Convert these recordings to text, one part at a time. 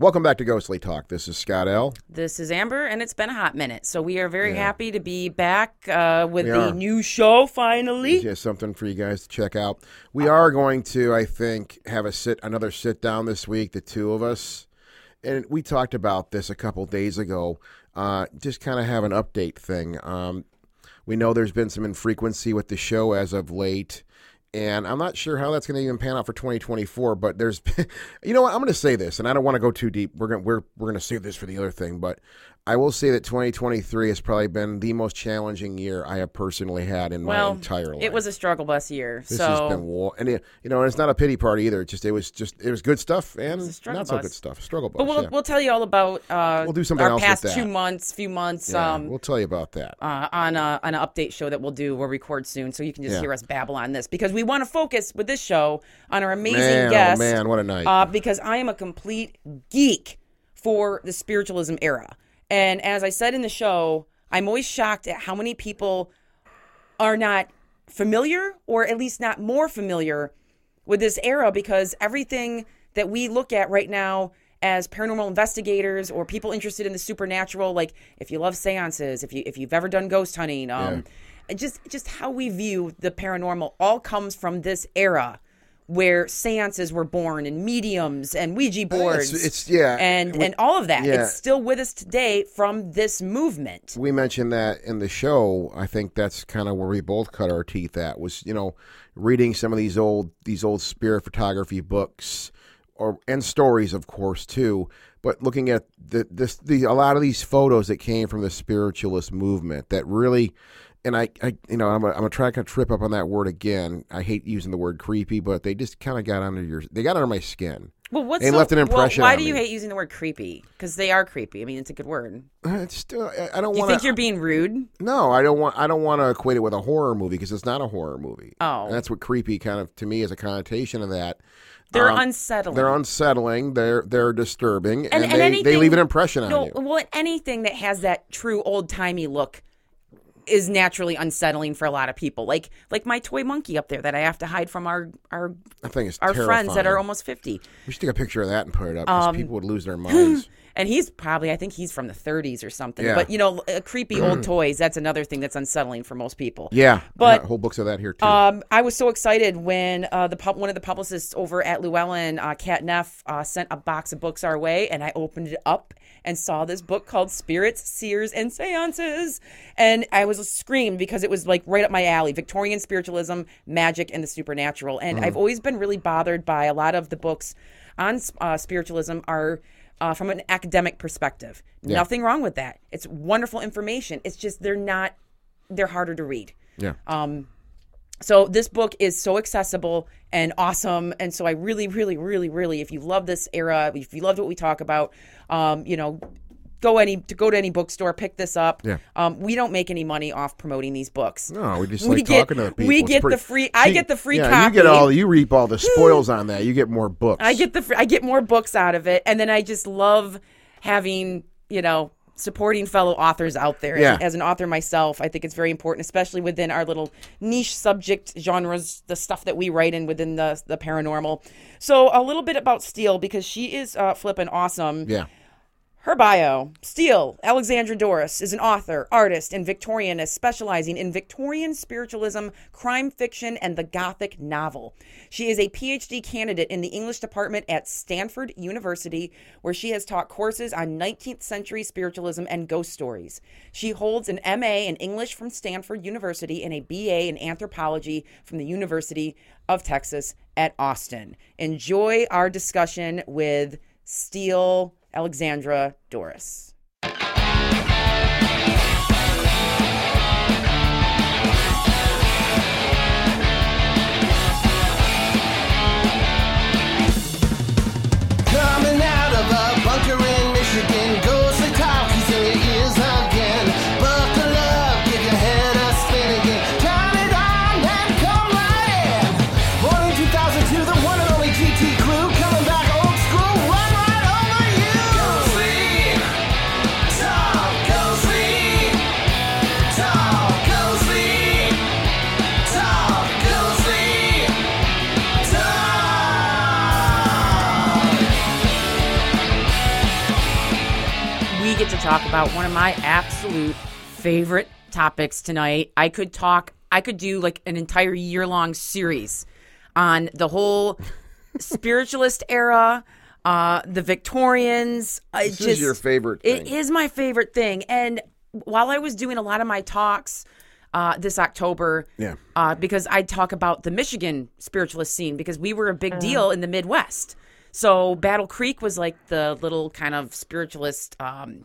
Welcome back to Ghostly Talk. This is Scott L. This is Amber, and it's been a hot minute. So we are very Yeah. happy to be back uh, with We the are. new show finally. Just something for you guys to check out. We are going to, I think, have a sit another sit down this week, the two of us, and we talked about this a couple days ago. Uh, just kind of have an update thing. Um, we know there's been some infrequency with the show as of late, and I'm not sure how that's going to even pan out for 2024. But there's, you know what? I'm going to say this, and I don't want to go too deep. We're going we're we're going to save this for the other thing, but I will say that 2023 has probably been the most challenging year I have personally had in my entire life. it was a struggle bus year. This so has been war, and it, you know, and it's not a pity party either. It's just it was just it was good stuff and was a struggle not so good stuff. Struggle bus. But we'll yeah. we'll tell you all about uh, We'll do something our else past two months, few months Yeah, um, we'll tell you about that. uh, on a, on an update show that we'll do. We'll record soon, so you can just Yeah. hear us babble on this because we want to focus with this show on our amazing man, guest. oh man, what a night! uh, because I am a complete geek for the spiritualism era. And as I said in the show, I'm always shocked at how many people are not familiar or at least not more familiar with this era because everything that we look at right now as paranormal investigators or people interested in the supernatural like if you love seances if you if you've ever done ghost hunting um it just just how we view the paranormal all comes from this era where seances were born and mediums and Ouija oh, boards it's- yeah, and we- and all of that yeah. it's still with us today from this movement we mentioned that in the show. I think that's kind of where we both cut our teeth at was you know reading some of these old these old spirit photography books or and stories of course too. But looking at the this the a lot of these photos that came from the spiritualist movement that really. And I, I, you know, I'm gonna, I'm gonna try to trip up on that word again. I hate using the word creepy, but they just kind of got under your, they got under my skin. Well, what's They so- left an well, impression why on do you me. hate using the word creepy? Because they are creepy. I mean, it's a good word. Uh, It's still, I- I don't Do you think you're being rude? No, I don't want. I don't want to equate it with a horror movie because it's not a horror movie. Oh. and that's what creepy kind of to me is a connotation of that. They're Um, unsettling. They're unsettling. They're they're disturbing, and, and, and they, anything, they leave an impression on no, you. Well, anything that has that true old timey look is naturally unsettling for a lot of people. Like like my toy monkey up there that I have to hide from our our I think it's our friends that are almost fifty. We should take a picture of that and put it up because Um, people would lose their minds. And he's probably, I think he's from the 30s or something. Yeah. But you know, uh, creepy old toys. That's another thing that's unsettling for most people. yeah, But- yeah, whole books of that here too. Um, I was so excited when uh, the pub- one of the publicists over at Llewellyn, uh, Kat Neff, uh, sent a box of books our way, and I opened it up and saw this book called Spirits, Seers, and Seances, and I was screamed because it was like right up my alley: Victorian spiritualism, magic, and the supernatural. And Mm. I've always been really bothered by a lot of the books on uh, spiritualism are. Uh, from an academic perspective, nothing wrong with that. It's wonderful information. It's just they're not, they're harder to read. yeah, Um, so this book is so accessible and awesome, and so I really, really, really, really, if you love this era, if you loved what we talk about, um, you know, go any to go to any bookstore, pick this up. Yeah. Um, we don't make any money off promoting these books. no, we just we like get- talking to people. we It's get pretty- the free- I get the free yeah, You get copy. all you reap all the spoils on that. You get more books. I get the I get more books out of it, and then I just love having you know supporting fellow authors out there. As- Yeah. As, an author myself, I think it's very important, especially within our little niche subject genres, the stuff that we write in within the the paranormal. So a little bit about Steele because she is uh, flipping awesome. yeah. Her bio Steele Alexandra Douris is an author, artist, and Victorianist specializing in Victorian spiritualism, crime fiction, and the Gothic novel. She is a PhD candidate in the English department at Stanford University, where she has taught courses on 19th century spiritualism and ghost stories. She holds an MA in English from Stanford University and a BA in anthropology from the University of Texas at Austin. Enjoy our discussion with Steele Alexandra Douris. Talk about one of my absolute favorite topics tonight. I could talk, I could do like an entire year long series on the whole spiritualist era, uh, the Victorians. I This just, is your favorite It thing. is my favorite thing. And while I was doing a lot of my talks uh, this October, Yeah. uh, because I talk about the Michigan spiritualist scene because we were a big deal in the Midwest. So Battle Creek was like the little kind of spiritualist. Um,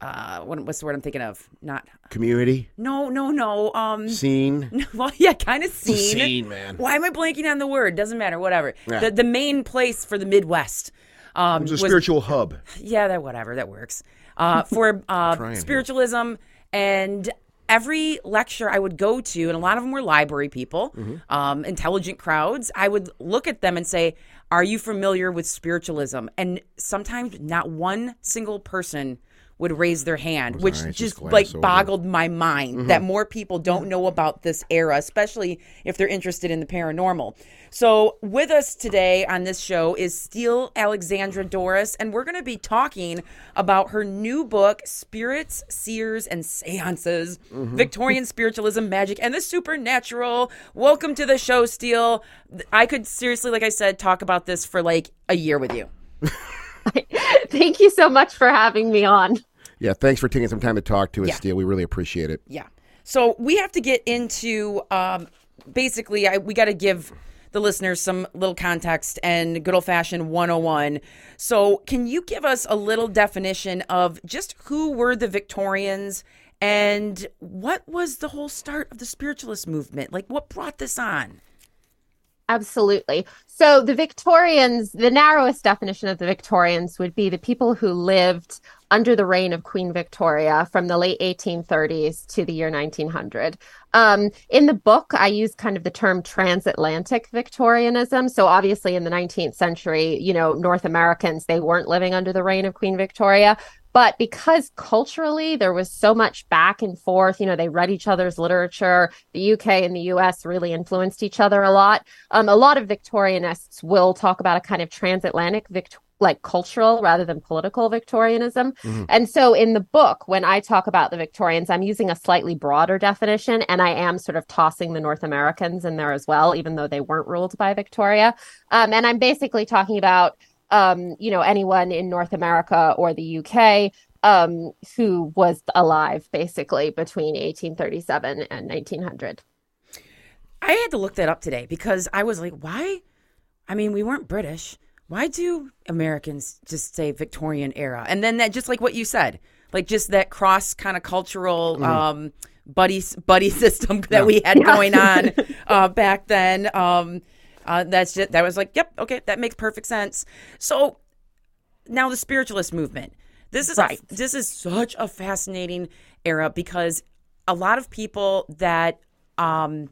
uh, what, what's the word I'm thinking of? Not Community no, no, no. Um, scene. well, yeah, kind of scene. Scene, man. Why am I blanking on the word? Doesn't matter. Whatever. Yeah. The the main place for the Midwest. Um, It's a was- spiritual hub. yeah, that whatever that works. Uh, for uh, Trying here. spiritualism and every lecture I would go to, and a lot of them were library people, Mm-hmm. um, intelligent crowds. I would look at them and say, "Are you familiar with spiritualism?" And sometimes not one single person would raise their hand, which just like over. Mm-hmm. boggled my mind that more people don't know about this era, especially if they're interested in the paranormal. So, with us today on this show is Steele Alexandra Douris, and we're going to be talking about her new book, Spirits, Seers, and Seances Mm-hmm. Victorian Spiritualism, Magic, and the Supernatural. Welcome to the show, Steele. I could seriously, like I said, talk about this for like a year with you. Thank you so much for having me on. Yeah, thanks for taking some time to talk to us, Yeah. Steele. We really appreciate it. Yeah. So we have to get into um, basically, I, we got to give the listeners some little context and good old fashioned 101. So, can you give us a little definition of just who were the Victorians and what was the whole start of the spiritualist movement? Like, what brought this on? Absolutely. So the Victorians, the narrowest definition of the Victorians would be the people who lived under the reign of Queen Victoria from the late 1830s to the year 1900. Um, in the book, I use kind of the term transatlantic Victorianism. So obviously, in the 19th century, you know, North Americans, they weren't living under the reign of Queen Victoria. But because culturally there was so much back and forth, you know, they read each other's literature. The UK and the US really influenced each other a lot. Um, a lot of Victorianists will talk about a kind of transatlantic Vict- like cultural rather than political Victorianism. And so in the book, when I talk about the Victorians, I'm using a slightly broader definition and I am sort of tossing the North Americans in there as well, even though they weren't ruled by Victoria. Um, and I'm basically talking about um, you know, anyone in North America or the UK um, who was alive basically between 1837 and 1900. I had to look that up today because I was like, why? I mean, we weren't British. Why do Americans just say Victorian era? And then that, just like what you said, like just that cross kind of cultural um, buddy buddy system that we had going on uh, back then. Um, uh, that's just, that was like, yep, okay, that makes perfect sense. So now the spiritualist movement. This is Right. a, this is such a fascinating era because a lot of people that um,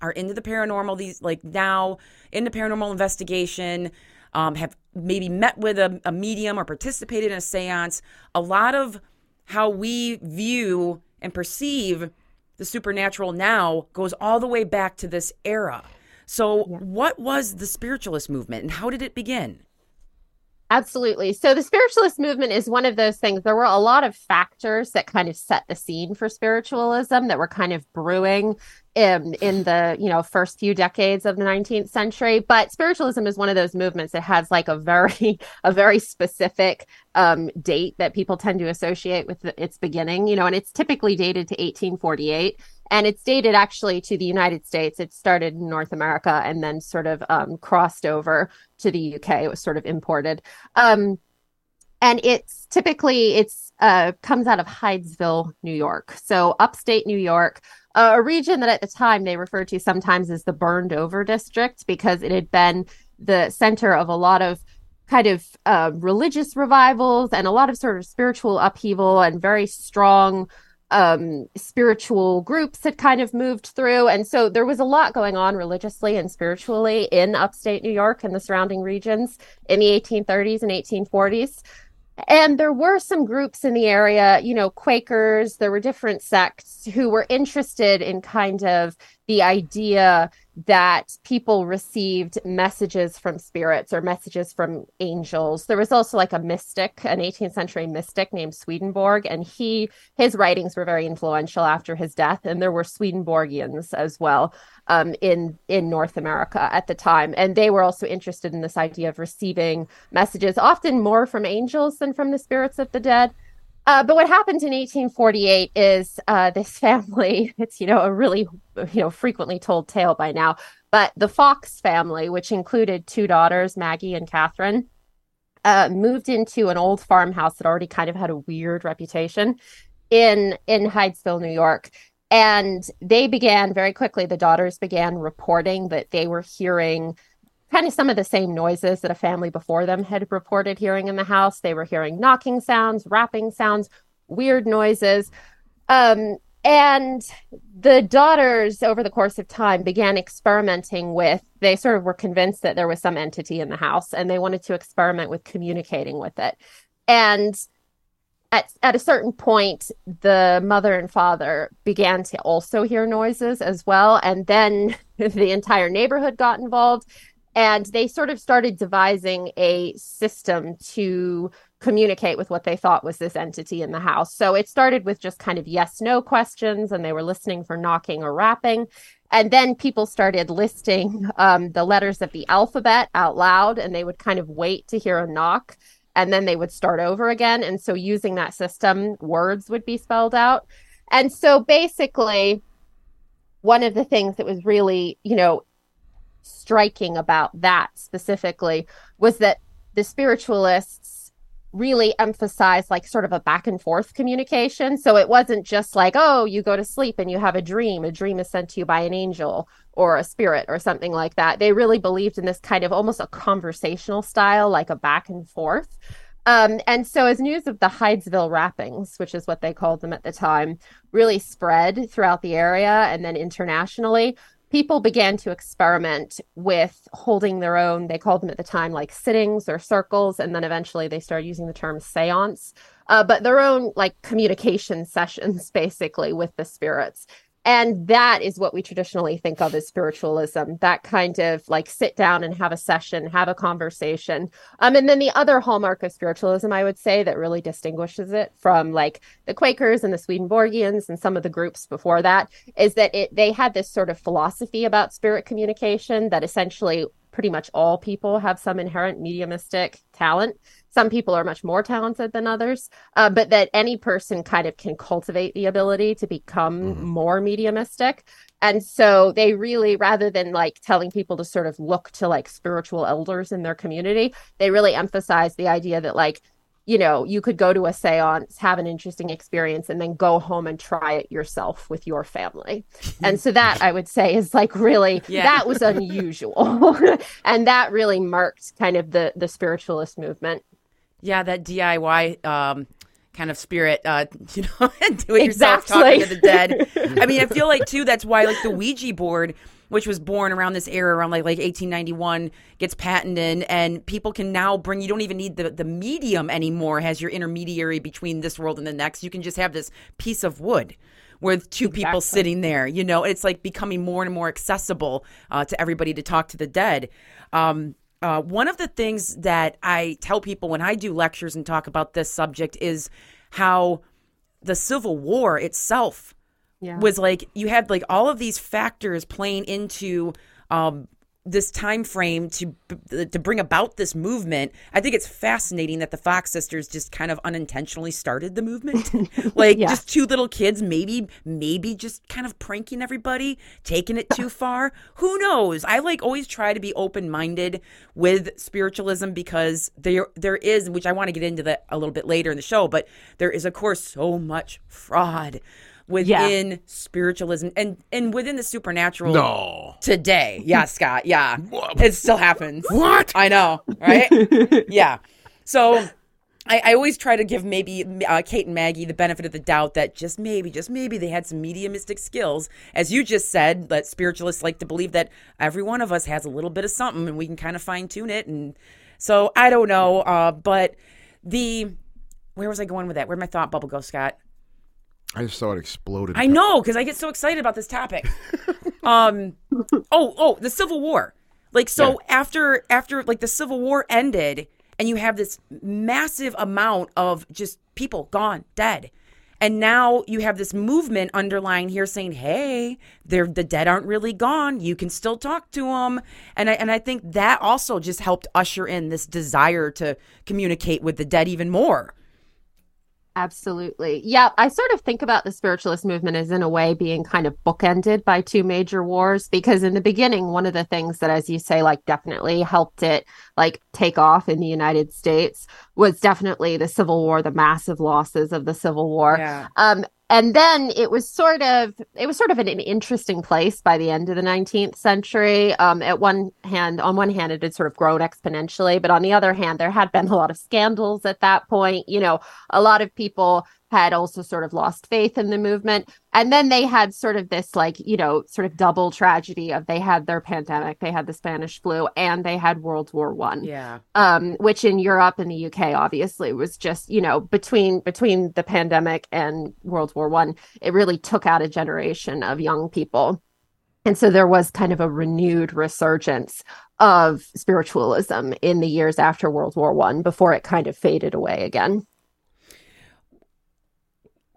are into the paranormal these like now into paranormal investigation um, have maybe met with a, a medium or participated in a seance a lot of how we view and perceive the supernatural now goes all the way back to this era so what was the spiritualist movement and how did it begin Absolutely. So the spiritualist movement is one of those things. There were a lot of factors that kind of set the scene for spiritualism that were kind of brewing in, in the you know first few decades of the 19th century. But spiritualism is one of those movements that has like a very a very specific um, date that people tend to associate with the, its beginning. You know, and it's typically dated to 1848 and it's dated actually to the United States. It started in North America and then sort of um, crossed over to the UK. It was sort of imported, um, and it's typically it's uh, comes out of Hydesville, New York, so upstate New York, a region that at the time they referred to sometimes as the burned over district because it had been the center of a lot of kind of uh, religious revivals and a lot of sort of spiritual upheaval and very strong um spiritual groups had kind of moved through. And so there was a lot going on religiously and spiritually in upstate New York and the surrounding regions in the 1830s and 1840s and there were some groups in the area you know Quakers. There were different sects who were interested in kind of the idea that people received messages from spirits or messages from angels. There was also like a mystic, an 18th century mystic named Swedenborg, and he his writings were very influential after his death. And there were Swedenborgians as well um, in in North America at the time, and they were also interested in this idea of receiving messages, often more from angels than from the spirits of the dead. Uh, but what happened in 1848 is uh, this family, it's, you know, a really, you know, frequently told tale by now, but the Fox family, which included two daughters, Maggie and Catherine, uh, moved into an old farmhouse that already kind of had a weird reputation in in Hydesville, New York. And they began very quickly, the daughters began reporting that they were hearing kind of some of the same noises that a family before them had reported hearing in the house. They were hearing knocking sounds, rapping sounds, weird noises. Um, and the daughters, over the course of time, began experimenting with, they sort of were convinced that there was some entity in the house and they wanted to experiment with communicating with it. And at, at a certain point, the mother and father began to also hear noises as well. And then the entire neighborhood got involved and they sort of started devising a system to communicate with what they thought was this entity in the house. So it started with just kind of yes no questions, and they were listening for knocking or rapping. And then people started listing um, the letters of the alphabet out loud, and they would kind of wait to hear a knock, and then they would start over again. And so using that system, words would be spelled out. And so basically, one of the things that was really, you know, striking about that specifically was that the spiritualists really emphasized like sort of a back and forth communication. So it wasn't just like, oh, you go to sleep and you have a dream. A dream is sent to you by an angel or a spirit or something like that. They really believed in this kind of almost a conversational style, like a back and forth. Um, and so, as news of the Hydesville rappings, which is what they called them at the time, really spread throughout the area and then internationally, people began to experiment with holding their own. They called them at the time like sittings or circles and then eventually they started using the term seance uh, but their own like communication sessions basically with the spirits and that is what we traditionally think of as spiritualism that kind of like sit down and have a session have a conversation. Um, and then the other hallmark of spiritualism i would say that really distinguishes it from like the quakers and the swedenborgians and some of the groups before that is that it they had this sort of philosophy about spirit communication that essentially pretty much all people have some inherent mediumistic talent some people are much more talented than others, uh, but that any person kind of can cultivate the ability to become mm-hmm. more mediumistic. And so they really, rather than like telling people to sort of look to like spiritual elders in their community, they really emphasize the idea that like, you know, you could go to a seance, have an interesting experience, and then go home and try it yourself with your family. and so that I would say is like really yeah. that was unusual. and that really marked kind of the the spiritualist movement. Yeah, that DIY um, kind of spirit, uh, you know, do it yourself, talking to the dead. I mean, I feel like too. That's why like the Ouija board, which was born around this era, around like like 1891, gets patented, and people can now bring. You don't even need the the medium anymore as your intermediary between this world and the next. You can just have this piece of wood with two exactly. people sitting there. You know, it's like becoming more and more accessible uh, to everybody to talk to the dead. Um, uh, one of the things that I tell people when I do lectures and talk about this subject is how the Civil War itself yeah. was like you had like all of these factors playing into um, this time frame to to bring about this movement. I think it's fascinating that the fox sisters just kind of unintentionally started the movement. Like yeah. just two little kids maybe maybe just kind of pranking everybody taking it too far. Who knows? I like always try to be open-minded with spiritualism because there there is which i want to get into that a little bit later in the show but there is of course so much fraud within yeah. spiritualism and and within the supernatural no. today. Yeah, Scott. Yeah. it still happens. What? I know, right? yeah. So I, I, always try to give maybe uh, Kate and Maggie the benefit of the doubt that just maybe, just maybe they had some mediumistic skills. As you just said, that spiritualists like to believe that every one of us has a little bit of something and we can kind of fine tune it. And so I don't know. Uh, but the, where was I going with that? Where'd my thought bubble go, Scott? I just saw it exploded. I know because I get so excited about this topic. um, oh, oh, the Civil War. Like so after after like the Civil War ended, and you have this massive amount of just people gone, dead. And now you have this movement underlying here saying, "Hey, they're the dead aren't really gone. You can still talk to them." And I and I think that also just helped usher in this desire to communicate with the dead even more. Absolutely. Yeah, I sort of think about the spiritualist movement as in a way being kind of bookended by two major wars because in the beginning one of the things that as you say like definitely helped it like take off in the United States was definitely the Civil War, the massive losses of the Civil War. Yeah. Um and then it was sort of it was sort of an, an interesting place by the end of the 19th century. Um, at one hand on one hand it had sort of grown exponentially but on the other hand there had been a lot of scandals at that point. You know a lot of people had also sort of lost faith in the movement and then they had sort of this like you know sort of double tragedy of they had their pandemic they had the spanish flu and they had world war one Yeah. um, which in Europe and the UK obviously was just you know between between the pandemic and World War One, it really took out a generation of young people, and so there was kind of a renewed resurgence of spiritualism in the years after World War One before it kind of faded away again.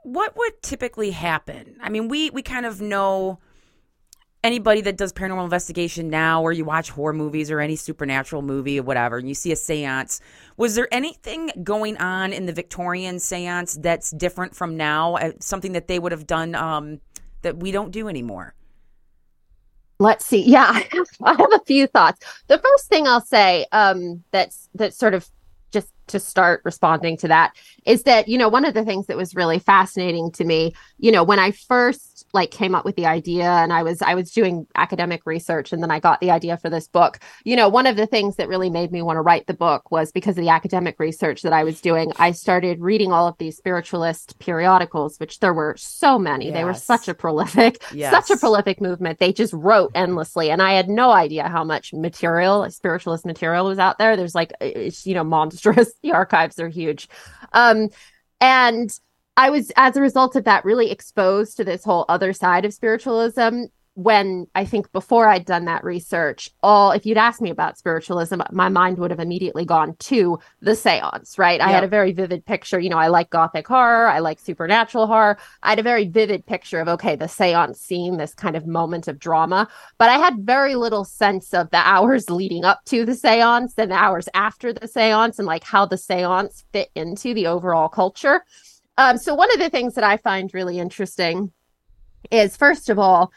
What would typically happen? I mean, we we kind of know anybody that does paranormal investigation now or you watch horror movies or any supernatural movie or whatever and you see a séance, was there anything going on in the Victorian séance that's different from now, uh, something that they would have done um that we don't do anymore? Let's see. Yeah, I have, a few thoughts. The first thing I'll say um, that's that's sort of to start responding to that is that you know one of the things that was really fascinating to me you know when i first like came up with the idea and i was i was doing academic research and then i got the idea for this book you know one of the things that really made me want to write the book was because of the academic research that i was doing i started reading all of these spiritualist periodicals which there were so many. They were such a prolific such a prolific movement. They just wrote endlessly and i had no idea how much material spiritualist material was out there. There's like it's you know monstrous the archives are huge. Um and i was as a result of that really exposed to this whole other side of spiritualism when I think before I'd done that research, all if you'd asked me about spiritualism, my mind would have immediately gone to the seance, right? I had a very vivid picture. You know, I like gothic horror, I like supernatural horror. I had a very vivid picture of, okay, the seance scene, this kind of moment of drama. But I had very little sense of the hours leading up to the seance and the hours after the seance and like how the seance fit into the overall culture. Um, so one of the things that I find really interesting is first of all,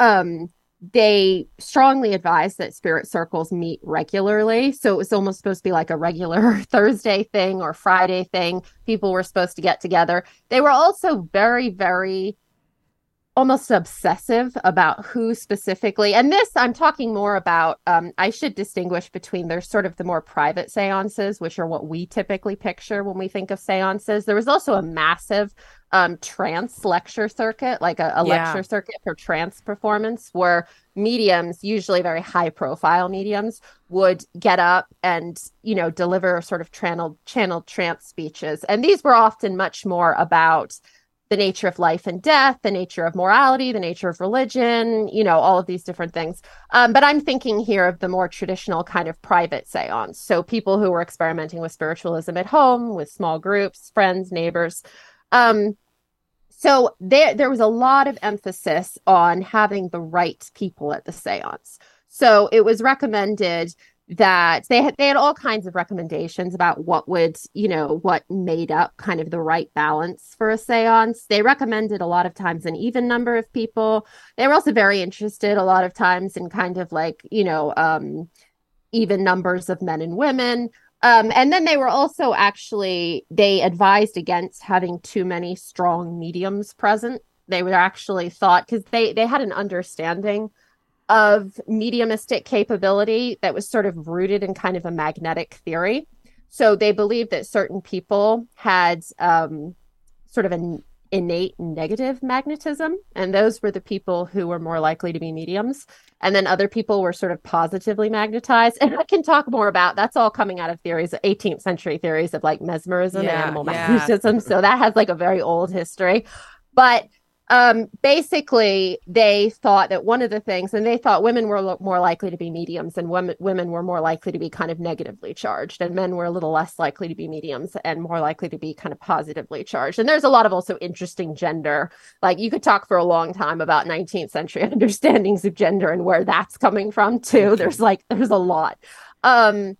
um, they strongly advise that spirit circles meet regularly. So it was almost supposed to be like a regular Thursday thing or Friday thing. People were supposed to get together. They were also very, very almost obsessive about who specifically and this i'm talking more about um, i should distinguish between there's sort of the more private seances which are what we typically picture when we think of seances there was also a massive um, trance lecture circuit like a, a Yeah. lecture circuit for trance performance where mediums usually very high profile mediums would get up and you know deliver sort of channeled channeled trance speeches and these were often much more about the nature of life and death, the nature of morality, the nature of religion, you know, all of these different things. Um, but I'm thinking here of the more traditional kind of private seance. So people who were experimenting with spiritualism at home, with small groups, friends, neighbors. Um, so there, there was a lot of emphasis on having the right people at the seance. So it was recommended that they had they had all kinds of recommendations about what would you know what made up kind of the right balance for a séance they recommended a lot of times an even number of people. They were also very interested a lot of times in kind of like you know um even numbers of men and women. Um and then they were also actually they advised against having too many strong mediums present. They were actually thought because they they had an understanding of mediumistic capability that was sort of rooted in kind of a magnetic theory. So they believed that certain people had um, sort of an innate negative magnetism, and those were the people who were more likely to be mediums. And then other people were sort of positively magnetized. And I can talk more about that's all coming out of theories, 18th century theories of like mesmerism Yeah, and animal yeah. magnetism. So that has like a very old history. But um, basically, they thought that one of the things, and they thought women were lo- more likely to be mediums, and women women were more likely to be kind of negatively charged, and men were a little less likely to be mediums and more likely to be kind of positively charged. And there's a lot of also interesting gender. Like you could talk for a long time about 19th century understandings of gender and where that's coming from too. There's like there's a lot. Um,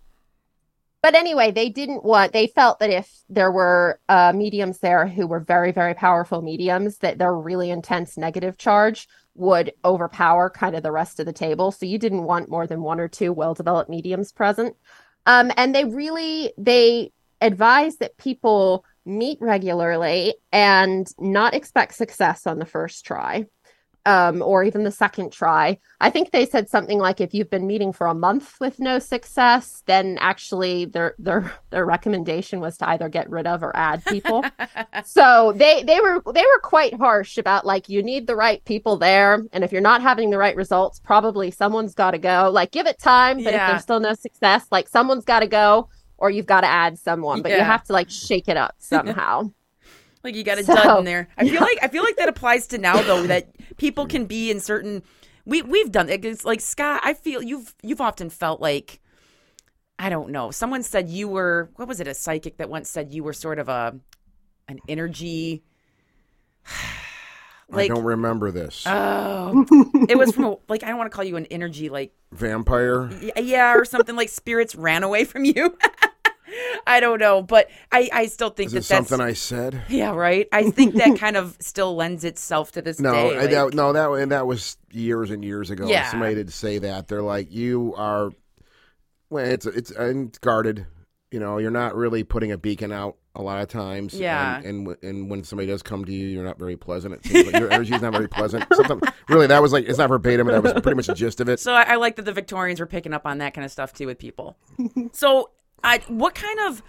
but anyway, they didn't want, they felt that if there were uh, mediums there who were very, very powerful mediums, that their really intense negative charge would overpower kind of the rest of the table. So you didn't want more than one or two well developed mediums present. Um, and they really, they advised that people meet regularly and not expect success on the first try um, or even the second try. I think they said something like if you've been meeting for a month with no success, then actually their their their recommendation was to either get rid of or add people. so they they were they were quite harsh about like you need the right people there, and if you're not having the right results, probably someone's got to go. Like give it time, but if there's still no success, like someone's got to go. Or you've got to add someone, but you have to like shake it up somehow. Like you got a So- dud in there. I feel like I feel like that applies to now though that people can be in certain. We we've done it. It's like Scott. I feel you've you've often felt like I don't know. Someone said you were what was it? A psychic that once said you were sort of a an energy. I don't remember this. Oh, it was from a, like I don't want to call you an energy like Vampire. yeah or something like spirits ran away from you. I don't know, but I I still think Is that that's something I said? yeah right. I think that kind of still lends itself to this No, day. I, like- that, no, that and that was years and years ago. Yeah. Somebody did say that. They're like, you are. Well, it's it's and guarded. You know, you're not really putting a beacon out a lot of times. Yeah. And and, and when somebody does come to you, you're not very pleasant. It seems like your energy is not very pleasant. Something, really, that was like it's not verbatim, but that was pretty much the gist of it. So I, I like that the Victorians were picking up on that kind of stuff too with people. so, What kind of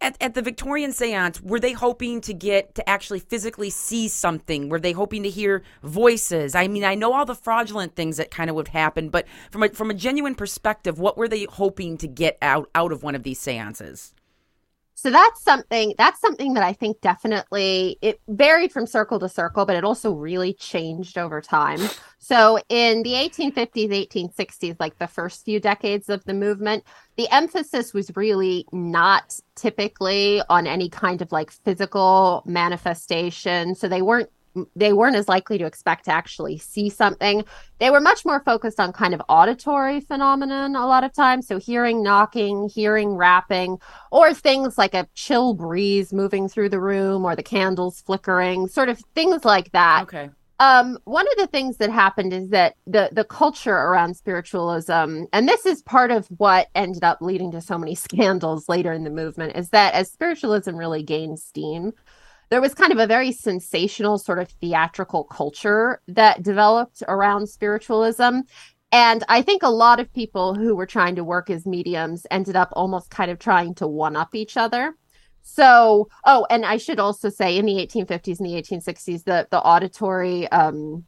at, at the Victorian seance were they hoping to get to actually physically see something? Were they hoping to hear voices? I mean, I know all the fraudulent things that kind of would happen, but from a from a genuine perspective, what were they hoping to get out out of one of these seances? So that's something that's something that I think definitely it varied from circle to circle, but it also really changed over time. So in the 1850s, 1860s, like the first few decades of the movement, the emphasis was really not typically on any kind of like physical manifestation. So they weren't they weren't as likely to expect to actually see something. They were much more focused on kind of auditory phenomenon a lot of times. So hearing knocking, hearing rapping, or things like a chill breeze moving through the room or the candles flickering, sort of things like that. Okay. Um, one of the things that happened is that the the culture around spiritualism, and this is part of what ended up leading to so many scandals later in the movement, is that as spiritualism really gained steam, there was kind of a very sensational sort of theatrical culture that developed around spiritualism. And I think a lot of people who were trying to work as mediums ended up almost kind of trying to one up each other. So, oh, and I should also say in the 1850s and the 1860s, the, the auditory um,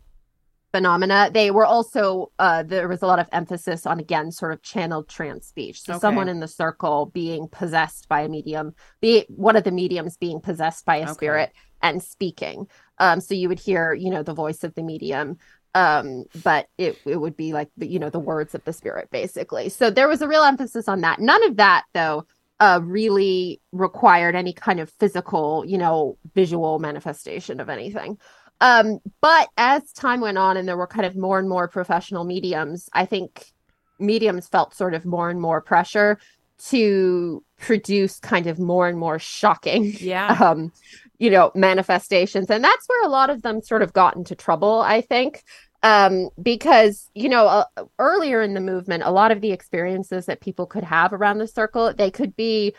phenomena, they were also, uh, there was a lot of emphasis on, again, sort of channeled trance speech. So, Okay. someone in the circle being possessed by a medium, be one of the mediums being possessed by a Okay. spirit and speaking. Um, so, you would hear, you know, the voice of the medium um but it it would be like the you know the words of the spirit basically so there was a real emphasis on that none of that though uh really required any kind of physical you know visual manifestation of anything um but as time went on and there were kind of more and more professional mediums i think mediums felt sort of more and more pressure to produce kind of more and more shocking Yeah. um you know manifestations and that's where a lot of them sort of got into trouble i think um because you know uh, earlier in the movement a lot of the experiences that people could have around the circle they could be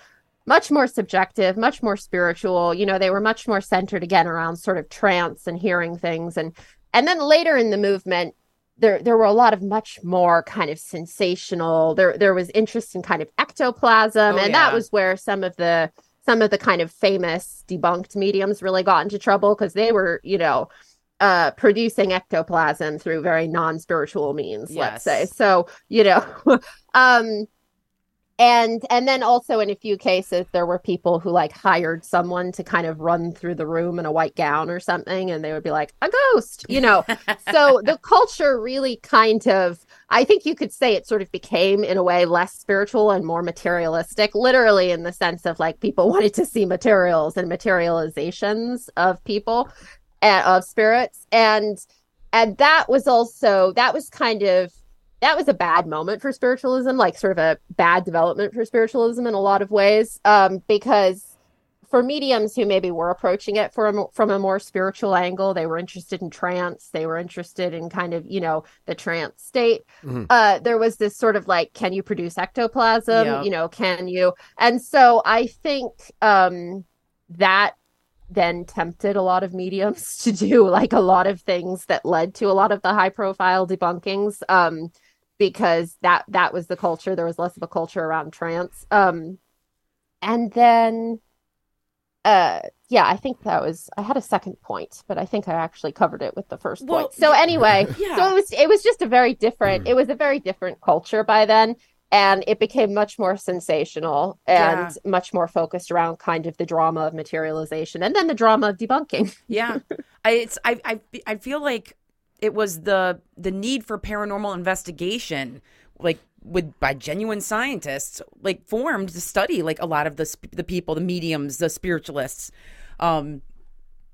much more subjective much more spiritual. You know they were much more centered again around sort of trance and hearing things. And and then later in the movement there there were a lot of much more kind of sensational. There there was interest in kind of ectoplasm. Oh, and that was where some of the some of the kind of famous debunked mediums really got into trouble because they were you know uh producing ectoplasm through very non-spiritual means let's say. So you know um and and then also in a few cases there were people who like hired someone to kind of run through the room in a white gown or something and they would be like a ghost you know? So the culture really kind of i think you could say it sort of became in a way less spiritual and more materialistic literally in the sense of like people wanted to see materials and materializations of people and of spirits. And and that was also that was kind of that was a bad moment for spiritualism, like sort of a bad development for spiritualism in a lot of ways, um, because for mediums who maybe were approaching it from a, from a more spiritual angle, they were interested in trance, they were interested in kind of you know the trance state. Mhm. Uh, there was this sort of like, can you produce ectoplasm? Yeah. You know, can you? And so I think um, that then tempted a lot of mediums to do like a lot of things that led to a lot of the high profile debunkings um because that that was the culture. There was less of a culture around trance. Um and then uh yeah i think that was i had a second point but i think i actually covered it with the first Well, point. So anyway yeah. so it was it was just a very different it was a very different culture by then and it became much more sensational and much more focused around kind of the drama of materialization and then the drama of debunking. Yeah, I, it's I, I I feel like it was the the need for paranormal investigation, like with by genuine scientists, like formed to study like a lot of the sp- the people, the mediums, the spiritualists. Um,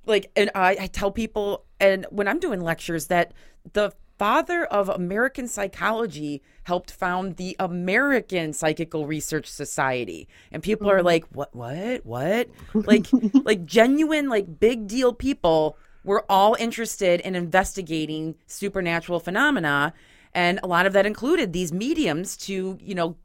like, and I, I tell people, and when I'm doing lectures, that the father of American psychology helped found the American Psychical Research Society, and people are like, "What? What? What?" Like, like genuine, like big deal people were all interested in investigating supernatural phenomena, and a lot of that included these mediums to, you know,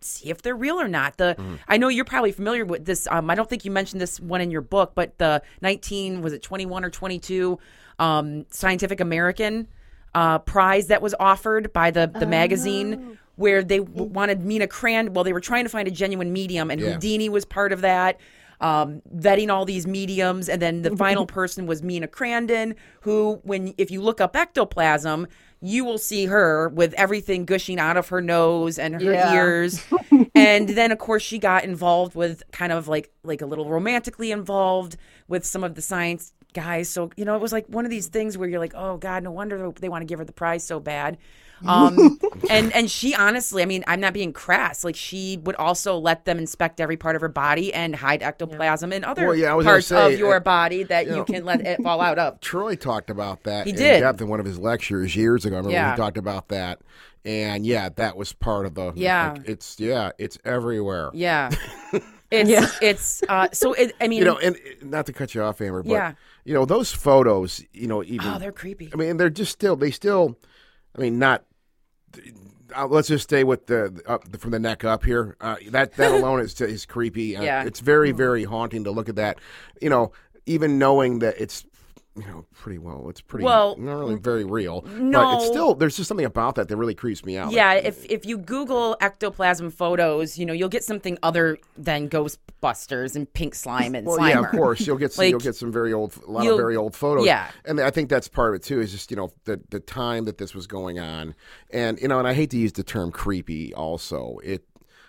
see if they're real or not. The I know you're probably familiar with this. Um, I don't think you mentioned this one in your book, but the 19 was it 21 or 22 um, Scientific American uh, prize that was offered by the the magazine. Where they w- wanted Mina Crand, well, they were trying to find a genuine medium, and Yeah. Houdini was part of that, um, vetting all these mediums, and then the final person was Mina Crandon, who, when if you look up ectoplasm, you will see her with everything gushing out of her nose and her Yeah. ears. And then of course she got involved with kind of like like a little romantically involved with some of the science guys. So you know it was like one of these things where you're like oh god no wonder they want to give her the prize so bad um and and she honestly i mean i'm not being crass like she would also let them inspect every part of her body and hide ectoplasm and other Well, yeah, I was gonna parts say, of your uh, body that you, know- can let it fall out of Troy talked about that He in did. depth in one of his lectures years ago. I remember Yeah. he talked about that, and yeah, that was part of the. Yeah. like, it's yeah, it's everywhere. yeah it's it's uh so it, i mean You know, and not to cut you off, Amber, but Yeah. you know those photos. You know, even oh they're creepy I mean, they're just still. They still. I mean, not. Uh, let's just stay with the up from the neck up here. Uh, that that alone is is creepy. Uh, Yeah. it's very very haunting to look at that. You know, even knowing that it's you know pretty well, it's pretty Well, not really very real. no. but it's still there's just something about that that really creeps me out. Yeah, if if you Google ectoplasm photos, you know you'll get something other than Ghostbusters and pink slime and Well, Slimer. yeah, of course you'll get some, Like, you'll get some very old, a lot of very old photos. yeah. and I think that's part of it too. Is just you know the the time that this was going on, and you know, and I hate to use the term creepy. Also, it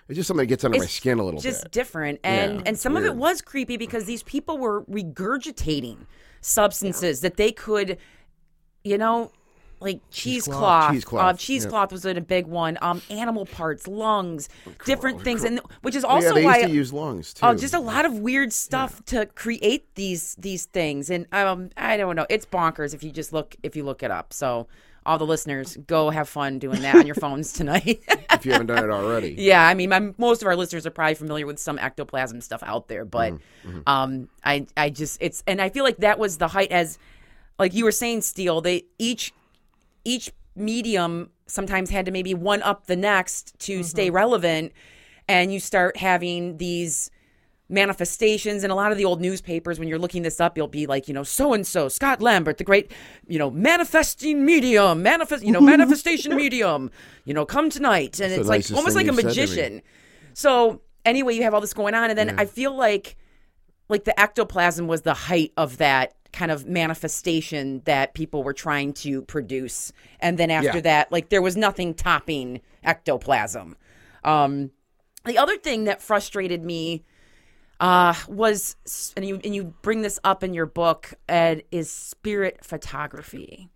it's just something that gets under my skin a little just bit. Just different, and Yeah, and some of it was creepy because these people were regurgitating substances that they could, you know. Like Cheesecloth. cheesecloth, Cheesecloth, uh, yeah. was a big one. Um, animal parts, lungs, different things, and which is also yeah, they why used to use lungs too. Oh, just a lot of weird stuff to create these these things, and um, I don't know. It's bonkers if you just look if you look it up. So, all the listeners, go have fun doing that on your phones tonight. if you haven't done it already. yeah, I mean, my, most of our listeners are probably familiar with some ectoplasm stuff out there, but mm, mm-hmm. um, I I just it's and I feel like that was the height as like you were saying, Steele. They each each medium sometimes had to maybe one up the next to mm-hmm. stay relevant and you start having these manifestations and a lot of the old newspapers when you're looking this up you'll be like you know so and so Scott Lambert the great you know manifesting medium manifest you know manifestation medium you know come tonight. And the it's like almost like a you've said to me. magician. So anyway you have all this going on and then I feel like like the ectoplasm was the height of that kind of manifestation that people were trying to produce. And then after Yeah. that like there was nothing topping ectoplasm. Um the other thing that frustrated me uh, was, and you and you bring this up in your book, Ed, is spirit photography.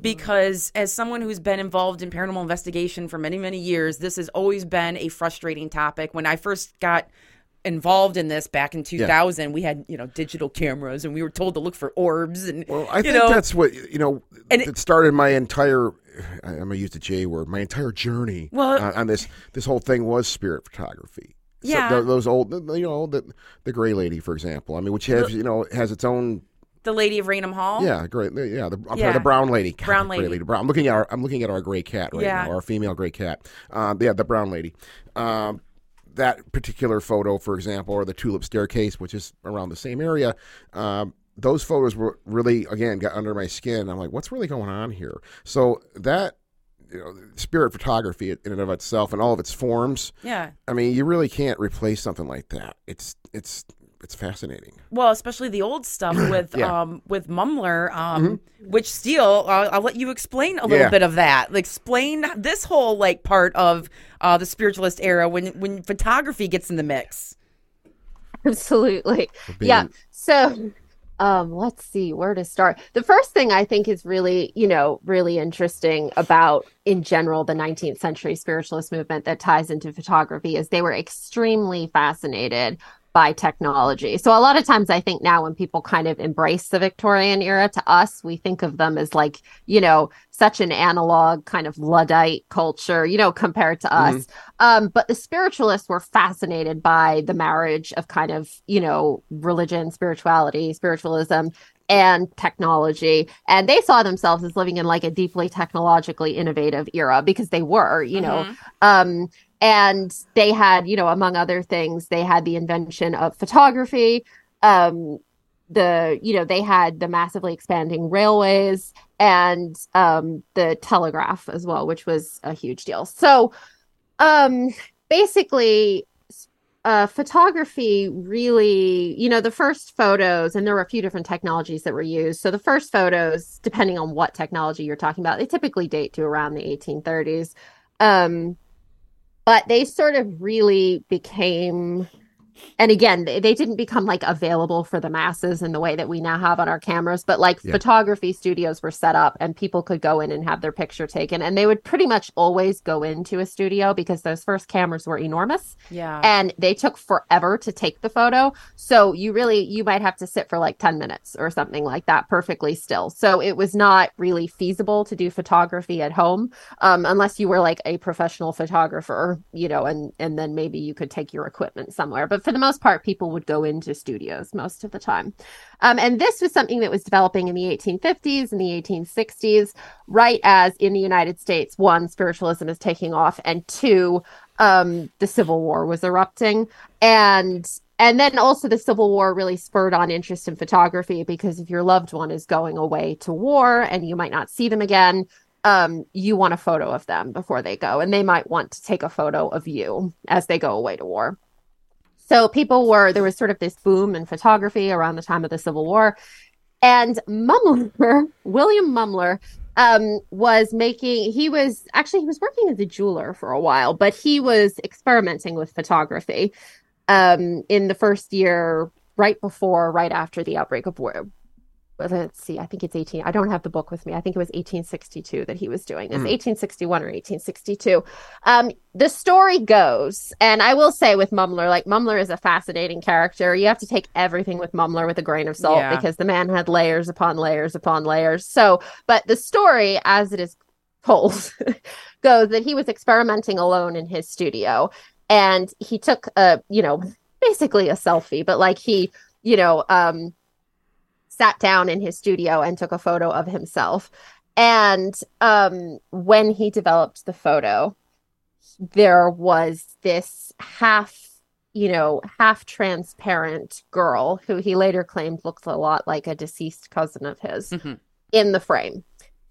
Because as someone who's been involved in paranormal investigation for many, many years, this has always been a frustrating topic. When I first got involved in this back in 2000, we had you know digital cameras, and we were told to look for orbs. And Well, I you think know, that's what you know. And it, it- started my entire. I- I'm gonna use the J word. My entire journey Well- on, on this this whole thing was spirit photography. So Yeah. tho- those old, you know, the the Gray Lady, for example. I mean, which has you know has its own. the Lady of Raynham Hall. Yeah, great. Yeah, the, I'm Yeah. sorry, the brown lady. God, Brown gray lady. Brown. I'm looking at our. I'm looking at our gray cat right Yeah. now. Our female gray cat. Um, yeah, the brown lady. Um, that particular photo, for example, or the tulip staircase, which is around the same area. Um, those photos were really, again, got under my skin. I'm like, what's really going on here? So that, you know, spirit photography in and of itself and all of its forms. yeah. I mean, you really can't replace something like that. It's it's it's fascinating. Well, especially the old stuff with Yeah. Mm-hmm. um with Mumler, um, which Steele, I'll, I'll let you explain a little Yeah. bit of that. Like, explain this whole like part of uh, the spiritualist era when when photography gets in the mix. Absolutely. being- Yeah. So um let's see where to start. The first thing I think is really, you know, really interesting about in general the 19th century spiritualist movement that ties into photography is they were extremely fascinated by technology. So a lot of times I think now when people kind of embrace the Victorian era to us, we think of them as like, you know, such an analog kind of Luddite culture, you know, compared to us. Um, but the spiritualists were fascinated by the marriage of kind of, you know, religion, spirituality, spiritualism, and technology. And they saw themselves as living in like a deeply technologically innovative era because they were, you know. Um, and they had, you know, among other things, they had the invention of photography. Um, the you know they had the massively expanding railways and um the telegraph as well which was a huge deal. So um basically uh photography really you know the first photos and there were a few different technologies that were used. So the first photos depending on what technology you're talking about they typically date to around the 1830s um but they sort of really became and again they, they didn't become like available for the masses in the way that we now have on our cameras but like Yeah. photography studios were set up and people could go in and have their picture taken. And they would pretty much always go into a studio because those first cameras were enormous. Yeah. and they took forever to take the photo. So you really you might have to sit for like 10 minutes or something like that perfectly still. So it was not really feasible to do photography at home um, unless you were like a professional photographer you know and and then maybe you could take your equipment somewhere. But for the most part people would go into studios most of the time um, and this was something that was developing in the 1850s and the 1860s right as in the united states one spiritualism is taking off and two um, the Civil War was erupting, and and then also the Civil War really spurred on interest in photography because if your loved one is going away to war and you might not see them again, um, you want a photo of them before they go, and they might want to take a photo of you as they go away to war. So people were there was sort of this boom in photography around the time of the Civil War, and Mumler, William Mumler, um, was making. He was actually he was working as a jeweler for a while, but he was experimenting with photography um, in the first year, right before, right after the outbreak of war. Let's see. I think it's 18. I don't have the book with me. I think it was 1862 that he was doing this, 1861 or 1862. Um, the story goes, and I will say with Mumler, like Mumler is a fascinating character. You have to take everything with Mumler with a grain of salt Yeah. because the man had layers upon layers upon layers. So, but the story, as it is told, goes that he was experimenting alone in his studio, and he took a, you know, basically a selfie, but like he, you know, um, sat down in his studio and took a photo of himself. And um, when he developed the photo, there was this half, you know, half transparent girl who he later claimed looked a lot like a deceased cousin of his Mhm. in the frame.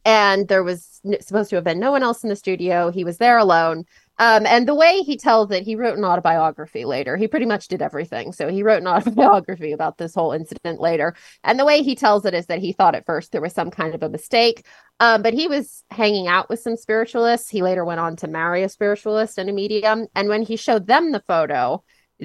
and there was supposed to have been no one else in the studio. He was there alone. Um, and the way he tells it, he wrote an autobiography later. He pretty much did everything. So he wrote an autobiography about this whole incident later. And the way he tells it is that he thought at first there was some kind of a mistake. Um, but he was hanging out with some spiritualists. He later went on to marry a spiritualist and a medium. And when he showed them the photo,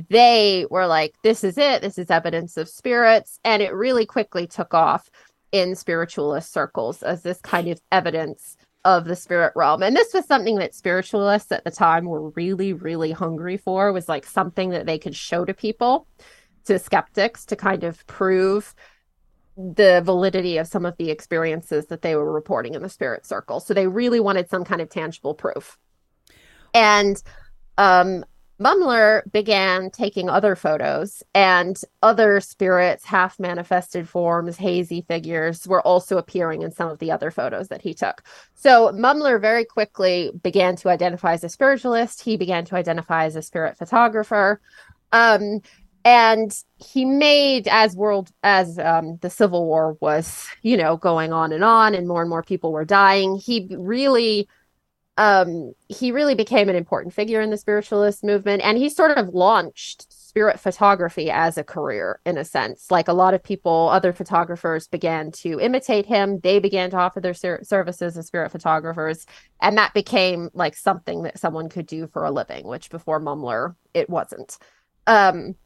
they were like, this is it. This is evidence of spirits. And it really quickly took off in spiritualist circles as this kind of evidence of the spirit realm. And this was something that spiritualists at the time were really, really hungry for, was like something that they could show to people, to skeptics, to kind of prove the validity of some of the experiences that they were reporting in the spirit circle. So they really wanted some kind of tangible proof. And um Mumler began taking other photos, and other spirits, half manifested forms, hazy figures were also appearing in some of the other photos that he took. So Mumler very quickly began to identify as a spiritualist. He began to identify as a spirit photographer. Um, and he made as world as um, the civil war was you know going on and on and more and more people were dying he really um, he really became an important figure in the spiritualist movement and he sort of launched spirit photography as a career in a sense. Like a lot of people other photographers began to imitate him. They began to offer their ser- services as spirit photographers and that became like something that someone could do for a living which before mumler it wasn't. Um,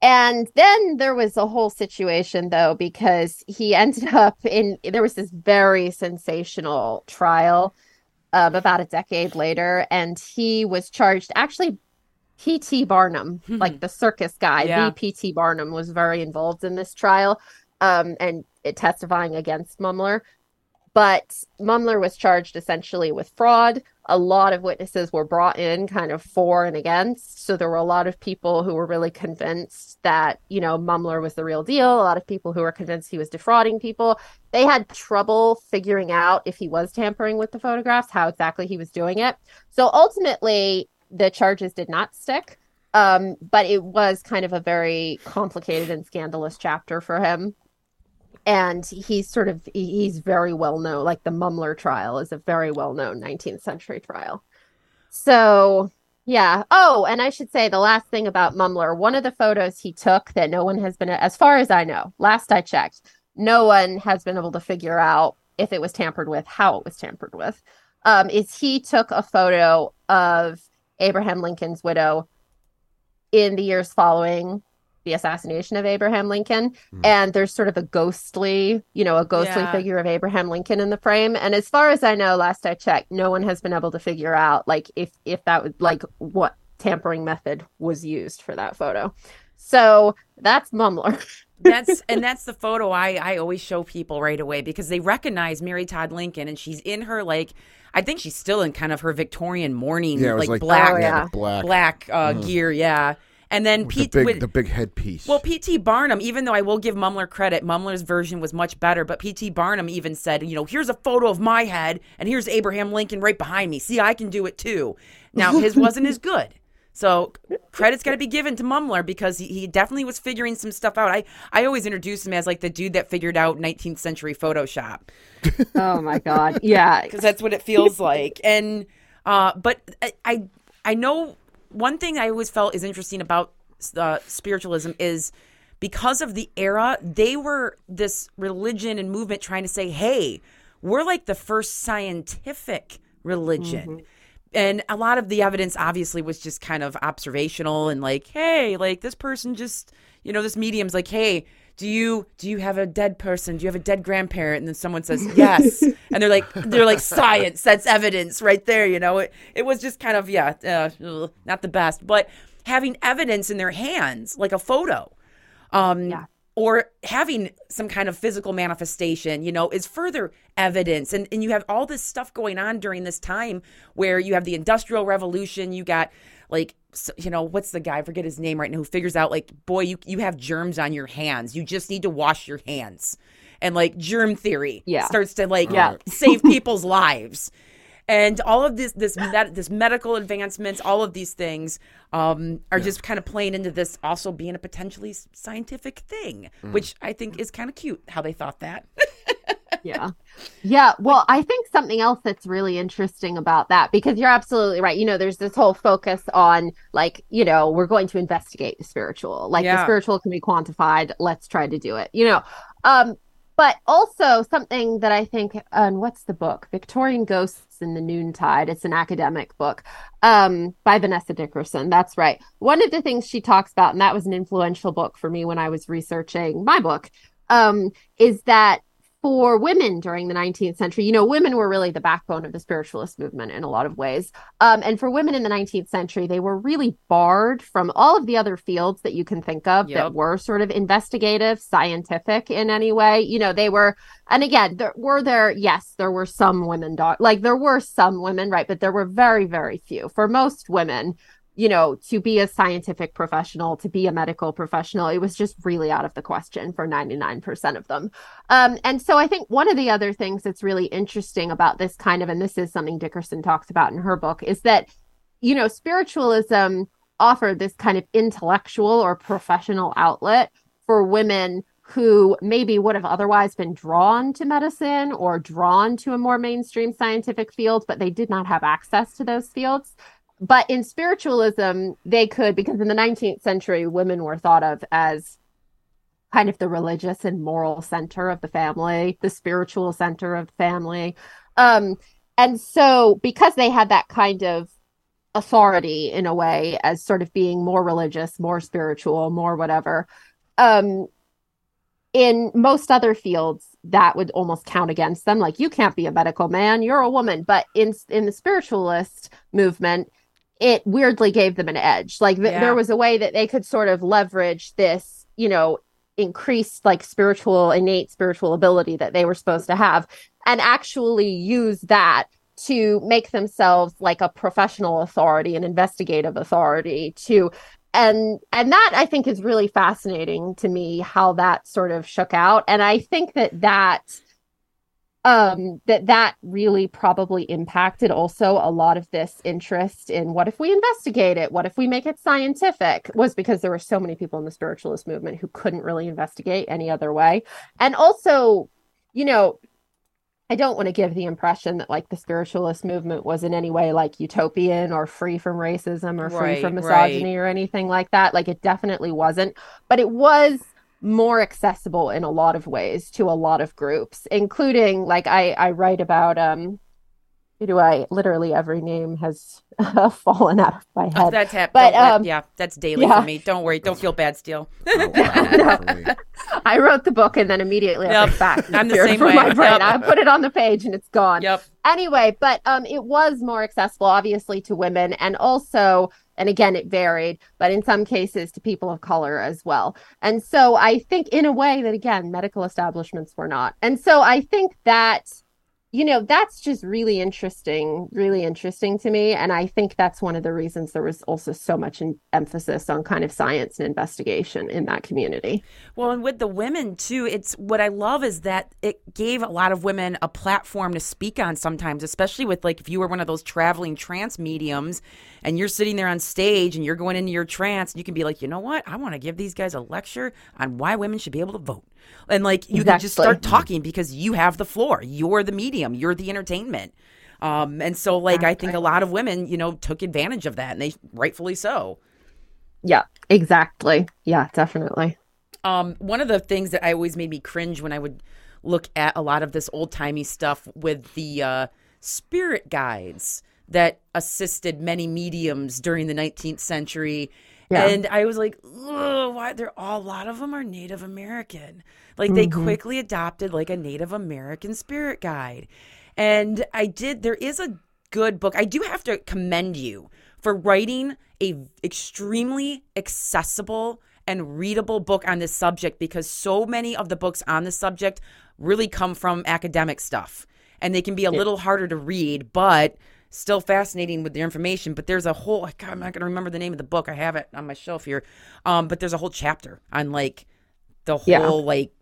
and then there was a whole situation though because he ended up in there was this very sensational trial um, about a decade later, and he was charged. Actually, P.T. Barnum, like the circus guy, Yeah. the P.T. Barnum, was very involved in this trial, um, and it, testifying against Mumler. But Mumler was charged essentially with fraud. A lot of witnesses were brought in, kind of for and against. So there were a lot of people who were really convinced that, you know, Mumler was the real deal. A lot of people who were convinced he was defrauding people. They had trouble figuring out if he was tampering with the photographs, how exactly he was doing it. So ultimately, the charges did not stick. Um, but it was kind of a very complicated and scandalous chapter for him and he's sort of he's very well known like the mumler trial is a very well known 19th century trial. So yeah. Oh and i should say the last thing about mumler one of the photos he took that no one has been as far as i know last i checked no one has been able to figure out if it was tampered with how it was tampered with um, is he took a photo of abraham lincoln's widow in the years following the assassination of Abraham Lincoln. And there's sort of a ghostly, you know, a ghostly Yeah. figure of Abraham Lincoln in the frame. And as far as I know, last I checked, no one has been able to figure out like if if that would like what tampering method was used for that photo. So that's Mumler. that's and that's the photo I I always show people right away because they recognize Mary Todd Lincoln and she's in her like I think she's still in kind of her Victorian mourning Yeah, like, like, black Oh, yeah. black, black uh, gear, yeah. And then with the Pete big, with- the big headpiece. well, P.T. Barnum, even though I will give Mumler credit, Mumler's version was much better. But P.T. Barnum even said, you know, here's a photo of my head, and here's Abraham Lincoln right behind me. See, I can do it too. Now, his wasn't as good. So credit's got to be given to Mumler because he, he definitely was figuring some stuff out. I, I always introduce him as like the dude that figured out 19th century Photoshop oh my god. Yeah. because that's what it feels like. And uh, but I, I I know one thing I always felt is interesting about uh, spiritualism is because of the era they were this religion and movement trying to say, hey, we're like the first scientific religion. And a lot of the evidence obviously was just kind of observational and like, hey, like this person just, you know, this medium's like, hey, do you do you have a dead person? Do you have a dead grandparent? And then someone says yes, and they're like they're like science. That's evidence right there. You know, it it was just kind of yeah, uh, not the best, but having evidence in their hands, like a photo, um, Yeah. or having some kind of physical manifestation, you know, is further evidence. And and you have all this stuff going on during this time where you have the Industrial Revolution, you got like s- you know what's the guy I forget his name right now who figures out like boy you you have germs on your hands. You just need to wash your hands. And like germ theory Yeah. starts to like Yeah. save people's lives. And all of this this med- this medical advancements all of these things um, are just kind of playing into this also being a potentially scientific thing which i think is kind of cute how they thought that yeah. Yeah. Well, I think something else that's really interesting about that, because you're absolutely right. You know, there's this whole focus on like, you know, we're going to investigate the spiritual. Like the spiritual can be quantified. Let's try to do it, you know. Um, but also something that I think, and what's the book? Victorian Ghosts in the Noontide. It's an academic book um, by Vanessa Dickerson. That's right. One of the things she talks about, and that was an influential book for me when I was researching my book, um, is that for women during the 19th century, you know, women were really the backbone of the spiritualist movement in a lot of ways. Um, and for women in the 19th century, they were really barred from all of the other fields that you can think of Yep. that were sort of investigative, scientific in any way. You know, they were, and again, there were there, yes, there were some women, doc- like there were some women, right? But there were very, very few. For most women, you know, to be a scientific professional, to be a medical professional, it was just really out of the question for 99% of them. Um, and so I think one of the other things that's really interesting about this kind of, and this is something Dickerson talks about in her book, is that, you know, spiritualism offered this kind of intellectual or professional outlet for women who maybe would have otherwise been drawn to medicine or drawn to a more mainstream scientific field, but they did not have access to those fields. But in spiritualism, they could, because in the 19th century, women were thought of as kind of the religious and moral center of the family, the spiritual center of the family. Um, and so, because they had that kind of authority in a way as sort of being more religious, more spiritual, more whatever, um, in most other fields, that would almost count against them. Like, you can't be a medical man, you're a woman. But in in the spiritualist movement, it weirdly gave them an edge. Like th- Yeah. there was a way that they could sort of leverage this, you know, increased like spiritual, innate spiritual ability that they were supposed to have, and actually use that to make themselves like a professional authority, an investigative authority to and and that I think is really fascinating to me how that sort of shook out and I think that that um that that really probably impacted also a lot of this interest in what if we investigate it what if we make it scientific was because there were so many people in the spiritualist movement who couldn't really investigate any other way and also you know I don't want to give the impression that like the spiritualist movement was in any way like utopian or free from racism or free Right, from right. misogyny or anything like that. Like it definitely wasn't, but it was more accessible in a lot of ways to a lot of groups, including like I I write about um who do I literally every name has fallen out of my Oh, head. that's hap- But, don't um, yeah, that's daily yeah. for me. Don't worry. Don't feel bad, Steele. Oh, wow, for me. I wrote the book and then immediately Yep. after the fact I'm the same way. my brain. Yep. I put it on the page and it's gone. Yep. anyway but um it was more accessible obviously to women and also and again it varied but in some cases to people of color as well. And so i think in a way that again medical establishments were not. And so i think that you know that's just really interesting really interesting to me and i think that's one of the reasons there was also so much emphasis on kind of science and investigation in that community Well, and with the women too, it's what I love is that it gave a lot of women a platform to speak on sometimes, especially with like if you were one of those traveling trance mediums and you're sitting there on stage and you're going into your trance, you can be like, you know what? I want to give these guys a lecture on why women should be able to vote. And like you can just start talking because you have the floor. You're the medium, you're the entertainment. Um, and so like I think a lot of women, you know, took advantage of that and they rightfully so. yeah exactly yeah definitely Um, one of the things that I always made me cringe when I would look at a lot of this old timey stuff with the uh, spirit guides that assisted many mediums during the 19th century. Yeah. And I was like, why? They're all, a lot of them are Native American. Like they mm-hmm. quickly adopted like a Native American spirit guide. And I did, there is a good book. I do have to commend you for writing a extremely accessible and readable book on this subject because so many of the books on this subject really come from academic stuff and they can be a little harder to read but still fascinating with the information but there's a whole God, i'm not going to remember the name of the book i have it on my shelf here um, but there's a whole chapter on like the whole Yeah. like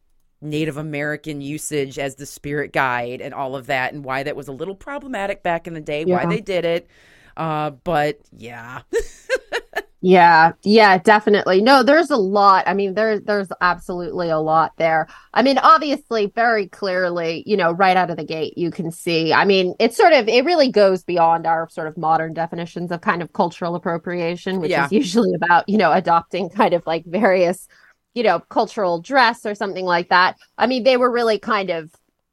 Native American usage as the spirit guide and all of that, and why that was a little problematic back in the day, why they did it. Uh, but yeah, Yeah, yeah, definitely. No, there's a lot. I mean, there's there's absolutely a lot there. I mean, obviously, very clearly, you know, right out of the gate, you can see. I mean, it's sort of it really goes beyond our sort of modern definitions of kind of cultural appropriation, which Yeah. is usually about, you know, adopting kind of like various, you know, cultural dress or something like that. I mean, they were really kind of,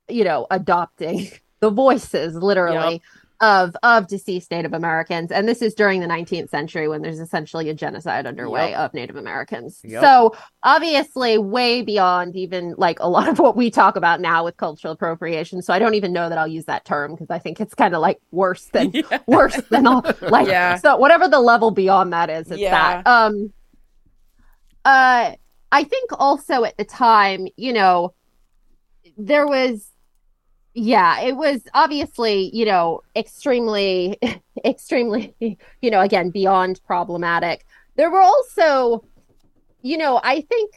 you know, adopting the voices literally of of deceased Native Americans, and this is during the 19th century when there's essentially a genocide underway Yep. of Native Americans. Yep. So obviously, way beyond even like a lot of what we talk about now with cultural appropriation. So I don't even know that I'll use that term because I think it's kind of like worse than Yeah. worse than all like Yeah. so whatever the level beyond that is, it's Yeah. that. Um, uh, I think also at the time, you know, there was yeah, it was obviously, you know, extremely, extremely, you know, again, beyond problematic. There were also, you know, I think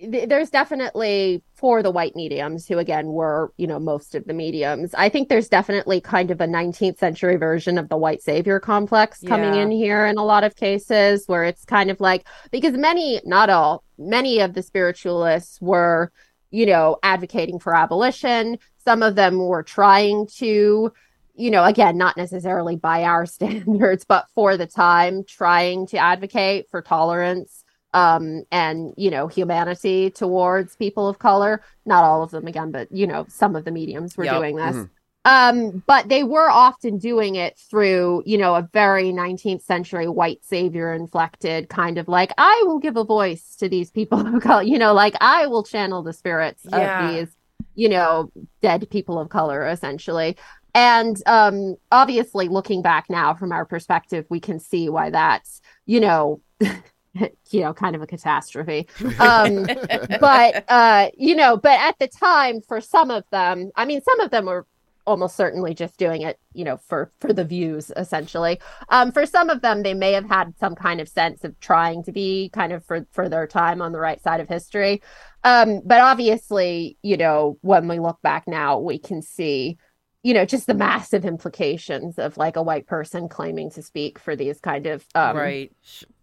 th- there's definitely for the white mediums who, again, were, you know, most of the mediums. I think there's definitely kind of a 19th century version of the white savior complex coming Yeah. in here in a lot of cases where it's kind of like, because many, not all, many of the spiritualists were, you know, advocating for abolition. Some of them were trying to, you know, again, not necessarily by our standards, but for the time, trying to advocate for tolerance um, and, you know, humanity towards people of color. Not all of them, again, but, you know, some of the mediums were Yep. doing this. Mhm. Um, but they were often doing it through, you know, a very 19th century white savior inflected kind of like, I will give a voice to these people of color, you know, like I will channel the spirits Yeah. of these, you know, dead people of color, essentially. And um, obviously, looking back now from our perspective, we can see why that's, you know, you know, kind of a catastrophe. Um, but uh you know but at the time for some of them i mean some of them were almost certainly just doing it you know for for the views essentially um for some of them they may have had some kind of sense of trying to be kind of for for their time on the right side of history um but obviously you know when we look back now we can see you know just the massive implications of like a white person claiming to speak for these kind of um right.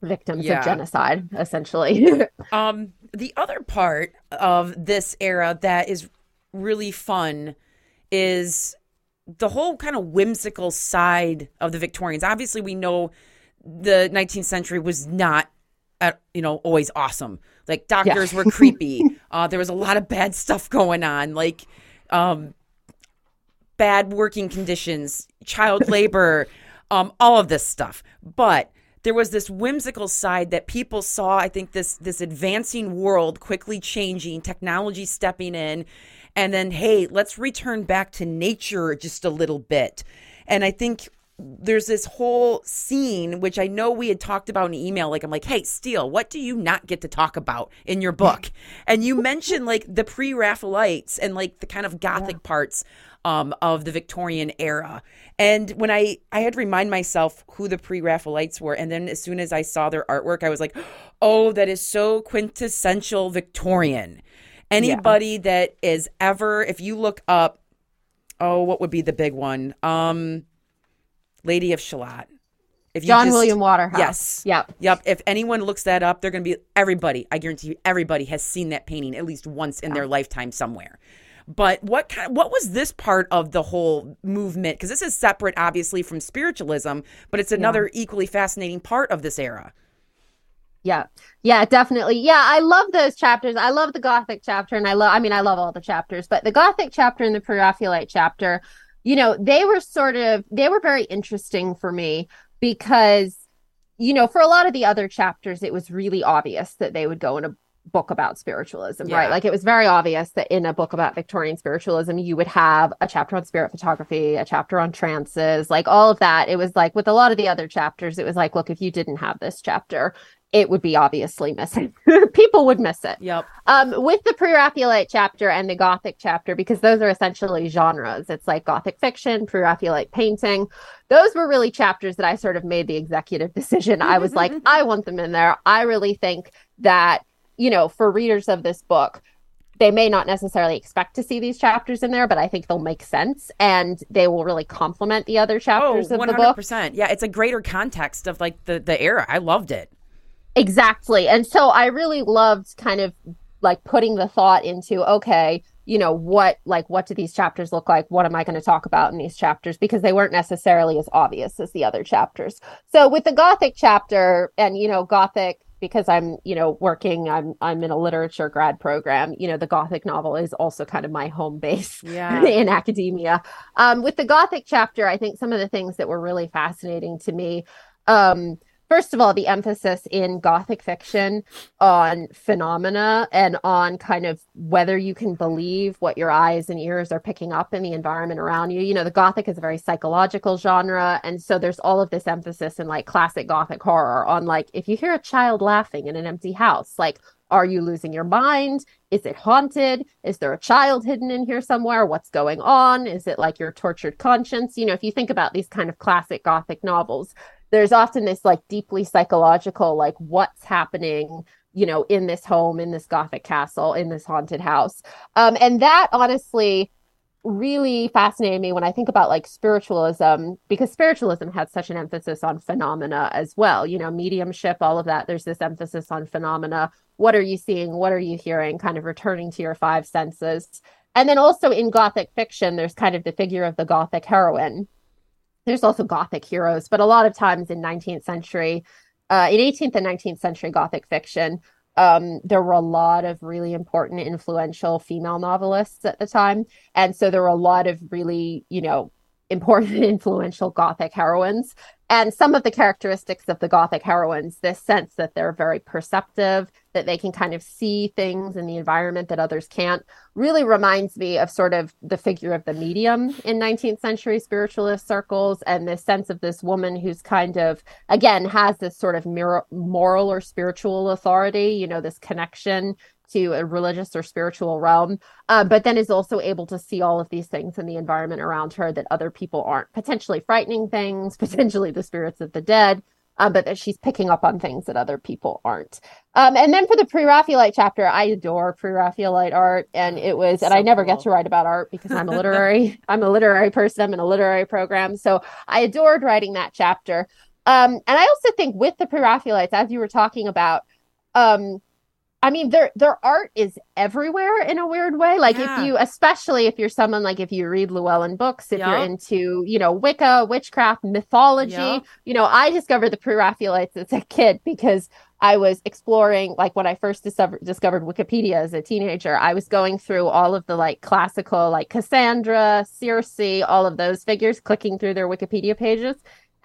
victims Yeah. of genocide essentially Um, the other part of this era that is really fun is the whole kind of whimsical side of the Victorians. Obviously, we know the 19th century was not, uh, you know, always awesome. Like doctors were creepy. Uh, there was a lot of bad stuff going on, like um, bad working conditions, child labor, um, all of this stuff. But there was this whimsical side that people saw. I think this this advancing world quickly changing, technology stepping in, and then hey, let's return back to nature just a little bit. And I think there's this whole scene which I know we had talked about in email. Like I'm like, hey, Steele, what do you not get to talk about in your book? and you mentioned like the pre-Raphaelites and like the kind of gothic parts um, of the Victorian era. And when I I had to remind myself who the pre-Raphaelites were, and then as soon as I saw their artwork, I was like, oh, that is so quintessential Victorian. Anybody that is ever, if you look up, oh, what would be the big one? Um, Lady of Shalott. If you john just- william waterhouse Yes. yep Yep. If anyone looks that up, they're going to be everybody. I guarantee you, everybody has seen that painting at least once in their lifetime somewhere. But what kind? What was this part of the whole movement? Because this is separate, obviously, from spiritualism, but it's another equally fascinating part of this era. Yeah. Yeah, definitely. Yeah, I love those chapters. I love the Gothic chapter and I love I mean I love all the chapters, but the Gothic chapter and the Pre-Raphaelite chapter, you know, they were sort of they were very interesting for me because you know, for a lot of the other chapters it was really obvious that they would go in a book about spiritualism, Yeah. right? Like it was very obvious that in a book about Victorian spiritualism, you would have a chapter on spirit photography, a chapter on trances, like all of that. It was like with a lot of the other chapters, it was like, look, if you didn't have this chapter, it would be obviously missing. People would miss it. Yep. Um, with the pre-Raphaelite chapter and the Gothic chapter, because those are essentially genres. It's like Gothic fiction, pre-Raphaelite painting. Those were really chapters that I sort of made the executive decision. I was like, I want them in there. I really think that, you know, for readers of this book, they may not necessarily expect to see these chapters in there, but I think they'll make sense and they will really complement the other Oh, chapters of the book. 100%. Yeah, it's a greater context of like the the era. I loved it. Exactly. And so I really loved kind of like putting the thought into, okay, you know, what like what do these chapters look like? What am I going to talk about in these chapters? Because they weren't necessarily as obvious as the other chapters. So with the Gothic chapter and you know, Gothic because I'm, you know, working, I'm I'm in a literature grad program, you know, the Gothic novel is also kind of my home base Yeah. in academia. Um, with the Gothic chapter, I think some of the things that were really fascinating to me, um, first of all, the emphasis in Gothic fiction on phenomena and on kind of whether you can believe what your eyes and ears are picking up in the environment around you. You know, the Gothic is a very psychological genre. And so there's all of this emphasis in like classic Gothic horror on like, if you hear a child laughing in an empty house, like, are you losing your mind? Is it haunted? Is there a child hidden in here somewhere? What's going on? Is it like your tortured conscience? You know, if you think about these kind of classic Gothic novels, there's often this like deeply psychological, like what's happening, you know, in this home, in this Gothic castle, in this haunted house. Um, and that honestly really fascinated me when I think about like spiritualism, because spiritualism had such an emphasis on phenomena as well, you know, mediumship, all of that. There's this emphasis on phenomena. What are you seeing? What are you hearing? Kind of returning to your five senses. And then also in Gothic fiction, there's kind of the figure of the Gothic heroine. There's also Gothic heroes, but a lot of times in 19th century, uh, in 18th and 19th century Gothic fiction, um, there were a lot of really important, influential female novelists at the time. And so there were a lot of really, you know, important, influential Gothic heroines. And some of the characteristics of the Gothic heroines, this sense that they're very perceptive, that they can kind of see things in the environment that others can't, really reminds me of sort of the figure of the medium in 19th century spiritualist circles and this sense of this woman who's kind of, again, has this sort of moral or spiritual authority, you know, this connection to a religious or spiritual realm, uh, but then is also able to see all of these things in the environment around her that other people aren't. Potentially frightening things, potentially the spirits of the dead, uh, but that she's picking up on things that other people aren't. Um, and then for the pre-Raphaelite chapter, I adore pre-Raphaelite art, and it was, and I never cool. get to write about art because I'm a literary, I'm a literary person. I'm in a literary program, so I adored writing that chapter. Um, and I also think with the pre-Raphaelites, as you were talking about, um, I mean, their their art is everywhere in a weird way. Like Yeah. if you, especially if you're someone like if you read Llewellyn books, if you're into you know Wicca, witchcraft, mythology. Yeah. You know, I discovered the pre-Raphaelites as a kid because I was exploring like when I first discovered discovered Wikipedia as a teenager. I was going through all of the like classical like Cassandra, Circe, all of those figures, clicking through their Wikipedia pages.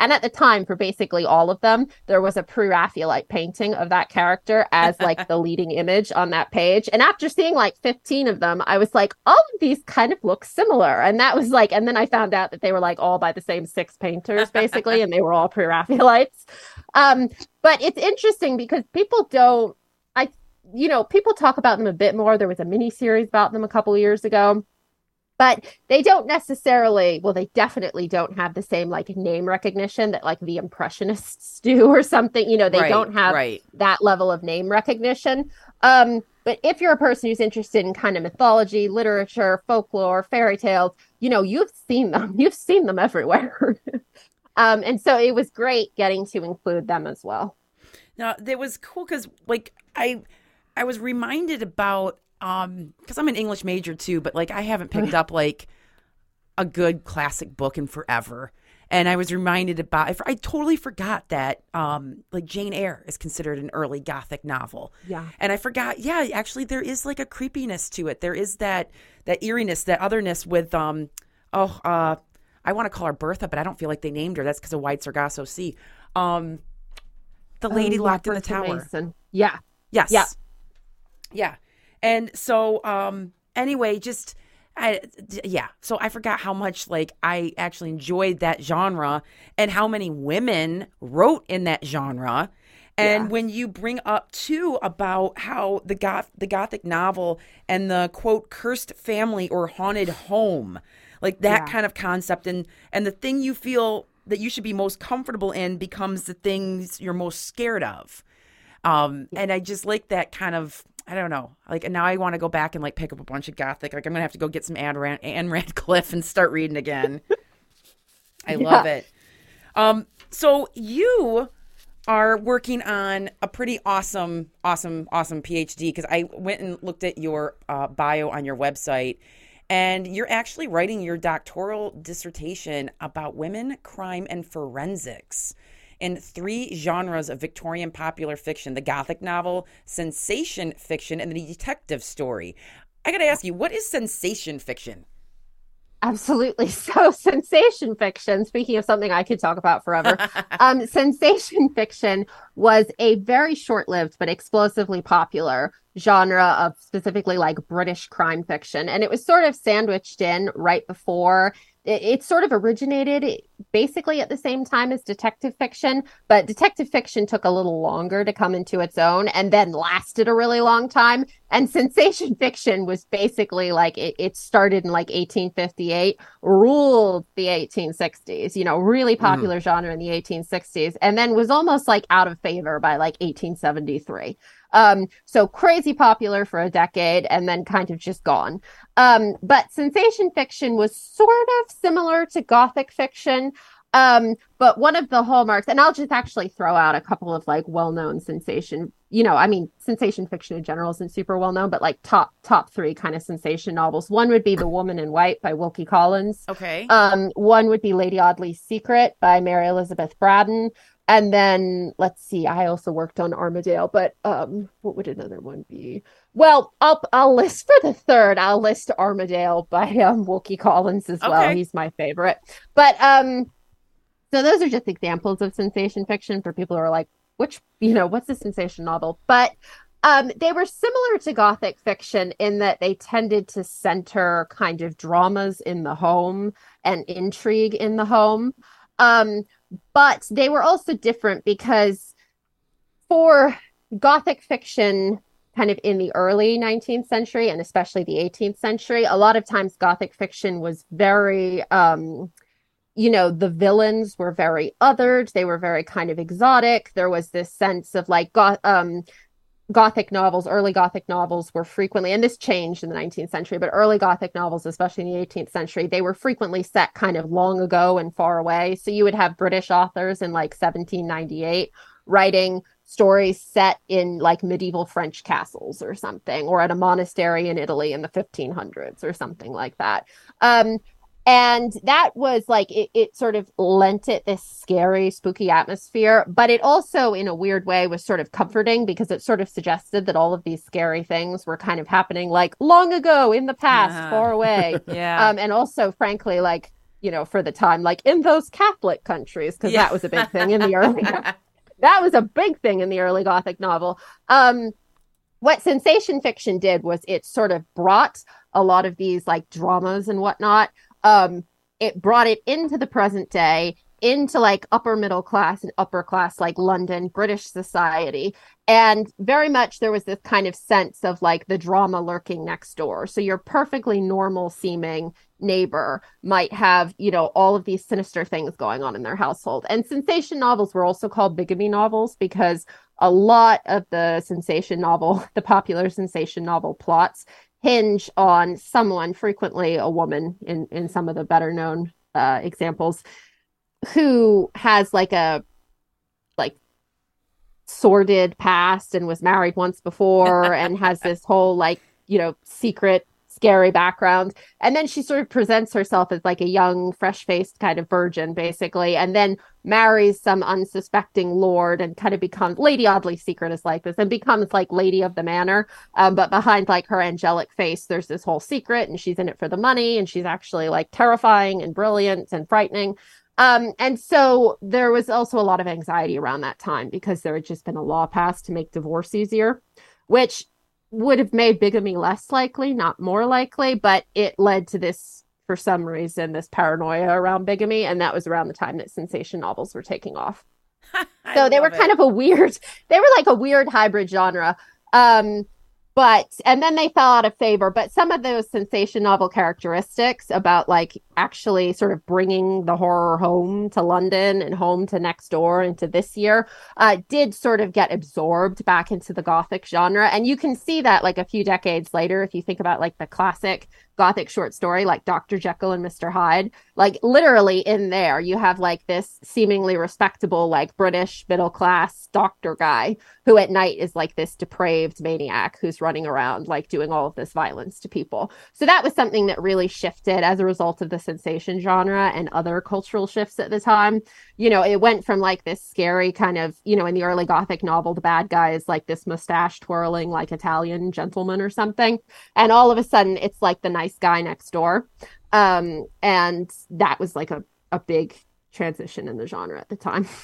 And at the time, for basically all of them, there was a pre-Raphaelite painting of that character as like the leading image on that page. And after seeing like 15 of them, I was like, all of these kind of look similar. And that was like, and then I found out that they were like all by the same six painters, basically, and they were all pre-Raphaelites. Um, but it's interesting because people don't, I, you know, people talk about them a bit more. There was a mini series about them a couple years ago but they don't necessarily well they definitely don't have the same like name recognition that like the impressionists do or something you know they Right, don't have right. that level of name recognition. Um but if you're a person who's interested in kind of mythology literature folklore fairy tales you know you've seen them. You've seen them everywhere. Um and so it was great getting to include them as well. Now it was cool because like I I was reminded about um because I'm an English major too, but like I haven't picked up like a good classic book in forever. And I was reminded about I, I totally forgot that um like Jane Eyre is considered an early gothic novel. Yeah. And I forgot, yeah, actually there is like a creepiness to it. There is that that eeriness, that otherness with um oh uh I want to call her Bertha, but I don't feel like they named her. That's because of Wide Sargasso Sea. Um the lady Oh, locked in the tower. Mason. yeah Yes. Yeah. Yeah. And so um anyway, just I yeah. So I forgot how much like I actually enjoyed that genre and how many women wrote in that genre. And Yeah. when you bring up too about how the goth the gothic novel and the quote cursed family or haunted home, like that Yeah. kind of concept and and the thing you feel that you should be most comfortable in becomes the things you're most scared of. Um, and I just like that kind of I don't know. Like now I want to go back and like pick up a bunch of gothic. Like I'm gonna have to go get some Anne, Rand- Ann Radcliffe and start reading again. I love it. Um, so you are working on a pretty awesome, awesome, awesome PhD because I went and looked at your uh, bio on your website, and you're actually writing your doctoral dissertation about women, crime, and forensics in three genres of Victorian popular fiction the Gothic novel, sensation fiction, and the detective story. I got to ask you, what is sensation fiction? Absolutely. So, sensation fiction, speaking of something I could talk about forever, um, sensation fiction was a very short lived but explosively popular genre of specifically like British crime fiction. And it was sort of sandwiched in right before it, it sort of originated basically at the same time as detective fiction, but detective fiction took a little longer to come into its own and then lasted a really long time. And sensation fiction was basically like it, it started in like 1858, ruled the 1860s, you know, really hmm. popular genre in the 1860s, and then was almost like out of favor by like 1873. Um, so crazy popular for a decade and then kind of just gone. Um, but sensation fiction was sort of similar to gothic fiction. Um, but one of the hallmarks, and I'll just actually throw out a couple of like well-known sensation, you know, I mean, sensation fiction in general isn't super well known, but like top top three kind of sensation novels. One would be The Woman in White by Wilkie Collins. Okay. Um, one would be Lady Audley's Secret by Mary Elizabeth Braddon. And then let's see, I also worked on Armadale, but um, what would another one be? Well, I'll I'll list for the third. I'll list Armadale by um, Wilkie Collins as well. Okay. He's my favorite. But um, so those are just examples of sensation fiction for people who are like, which you know, what's a sensation novel? But um, they were similar to Gothic fiction in that they tended to center kind of dramas in the home and intrigue in the home. Um, but they were also different because for Gothic fiction, kind of in the early 19th century and especially the 18th century, a lot of times Gothic fiction was very, um, you know, the villains were very othered. They were very kind of exotic. There was this sense of like, um, Gothic novels, early Gothic novels were frequently, and this changed in the 19th century, but early Gothic novels, especially in the 18th century, they were frequently set kind of long ago and far away. So you would have British authors in like 1798 writing stories set in like medieval French castles or something, or at a monastery in Italy in the 1500s or something like that. Um, and that was like it, it sort of lent it this scary spooky atmosphere but it also in a weird way was sort of comforting because it sort of suggested that all of these scary things were kind of happening like long ago in the past Yeah. far away Yeah. um and also frankly like you know for the time like in those catholic countries because Yeah. that was a big thing in the early that was a big thing in the early gothic novel um what sensation fiction did was it sort of brought a lot of these like dramas and whatnot um it brought it into the present day into like upper middle class and upper class like london british society. And very much there was this kind of sense of like the drama lurking next door. So your perfectly normal seeming neighbor might have you know all of these sinister things going on in their household. And sensation novels were also called bigamy novels because a lot of the sensation novel the popular sensation novel plots hinge on someone frequently a woman in in some of the better known uh, examples who has like a like sordid past and was married once before and has this whole like you know secret scary background. And then she sort of presents herself as like a young fresh-faced kind of virgin basically and then marries some unsuspecting lord and kind of becomes lady audley's secret is like this and becomes like lady of the manor. Um, but behind like her angelic face there's this whole secret and she's in it for the money and she's actually like terrifying and brilliant and frightening. Um, and so there was also a lot of anxiety around that time because there had just been a law passed to make divorce easier, which would have made bigamy less likely, not more likely, but it led to this, for some reason, this paranoia around bigamy. And that was around the time that sensation novels were taking off. So they were love kind of a weird, they were like a weird hybrid genre. Um, but and then they fell out of favor but some of those sensation novel characteristics about like actually sort of bringing the horror home to london and home to next door into this year uh, did sort of get absorbed back into the gothic genre. And you can see that like a few decades later if you think about like the classic gothic short story like dr jekyll and mr hyde like literally in there you have like this seemingly respectable like british middle class doctor guy who at night is like this depraved maniac who's running around like doing all of this violence to people. So that was something that really shifted as a result of the sensation genre and other cultural shifts at the time. You know it went from like this scary kind of you know in the early gothic novel the bad guy is like this mustache twirling like italian gentleman or something. And all of a sudden it's like the nice guy next door. Um and that was like a, a big transition in the genre at the time.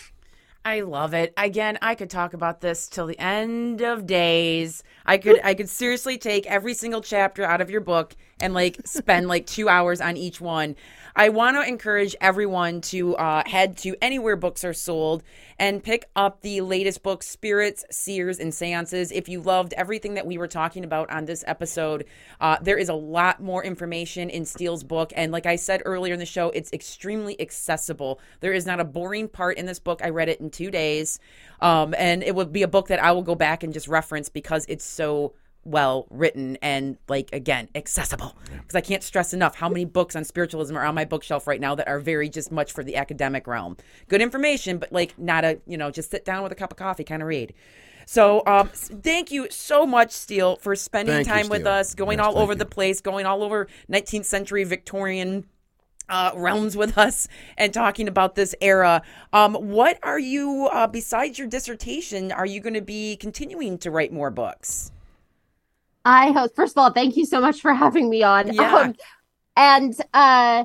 I love it. Again, I could talk about this till the end of days. I could I could seriously take every single chapter out of your book and like spend like 2 hours on each one. I want to encourage everyone to uh, head to anywhere books are sold and pick up the latest book, Spirits, Seers, and Seances. If you loved everything that we were talking about on this episode, uh, there is a lot more information in Steele's book. And like I said earlier in the show, it's extremely accessible. There is not a boring part in this book. I read it in two days. Um, and it would be a book that I will go back and just reference because it's so well written and like again accessible because i can't stress enough how many books on spiritualism are on my bookshelf right now that are very just much for the academic realm good information but like not a you know just sit down with a cup of coffee kind of read so um, thank you so much steele for spending Thank you, time with us going Yes, all over you. the place going all over 19th century victorian uh, realms with us and talking about this era. Um, what are you, uh, besides your dissertation, are you going to be continuing to write more books? I hope first of all, thank you so much for having me on. Yeah. Um, and uh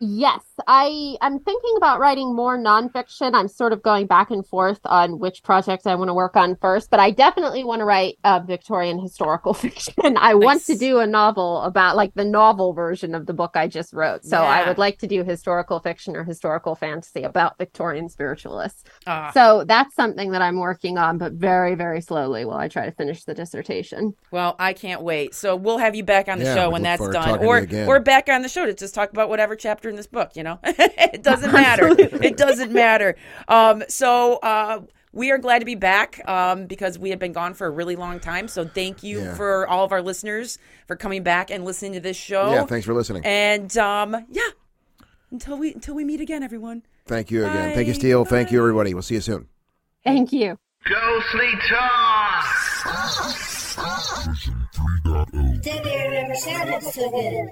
yes, I I'm thinking about writing more nonfiction. I'm sort of going back and forth on which projects I want to work on first, but I definitely want to write uh, Victorian historical fiction. I want to do a novel about like the novel version of the book I just wrote. So I would like to do historical fiction or historical fantasy about Victorian spiritualists. Ah. So that's something that I'm working on, but very, very slowly while I try to finish the dissertation. Well, I can't wait. So we'll have you back on the Yeah, show when that's done, or or back on the show to just talk about whatever chapter in this book. You know, it doesn't matter. it doesn't matter. Um, so uh, we are glad to be back um, because we have been gone for a really long time. So thank you Yeah. for all of our listeners for coming back and listening to this show. Yeah, thanks for listening. And um, yeah, until we until we meet again, everyone. Thank you again. Thank you, Bye. Steele. Thank you, everybody. We'll see you soon. Thank you. Ghostly Talk! Debbie never sounded so good.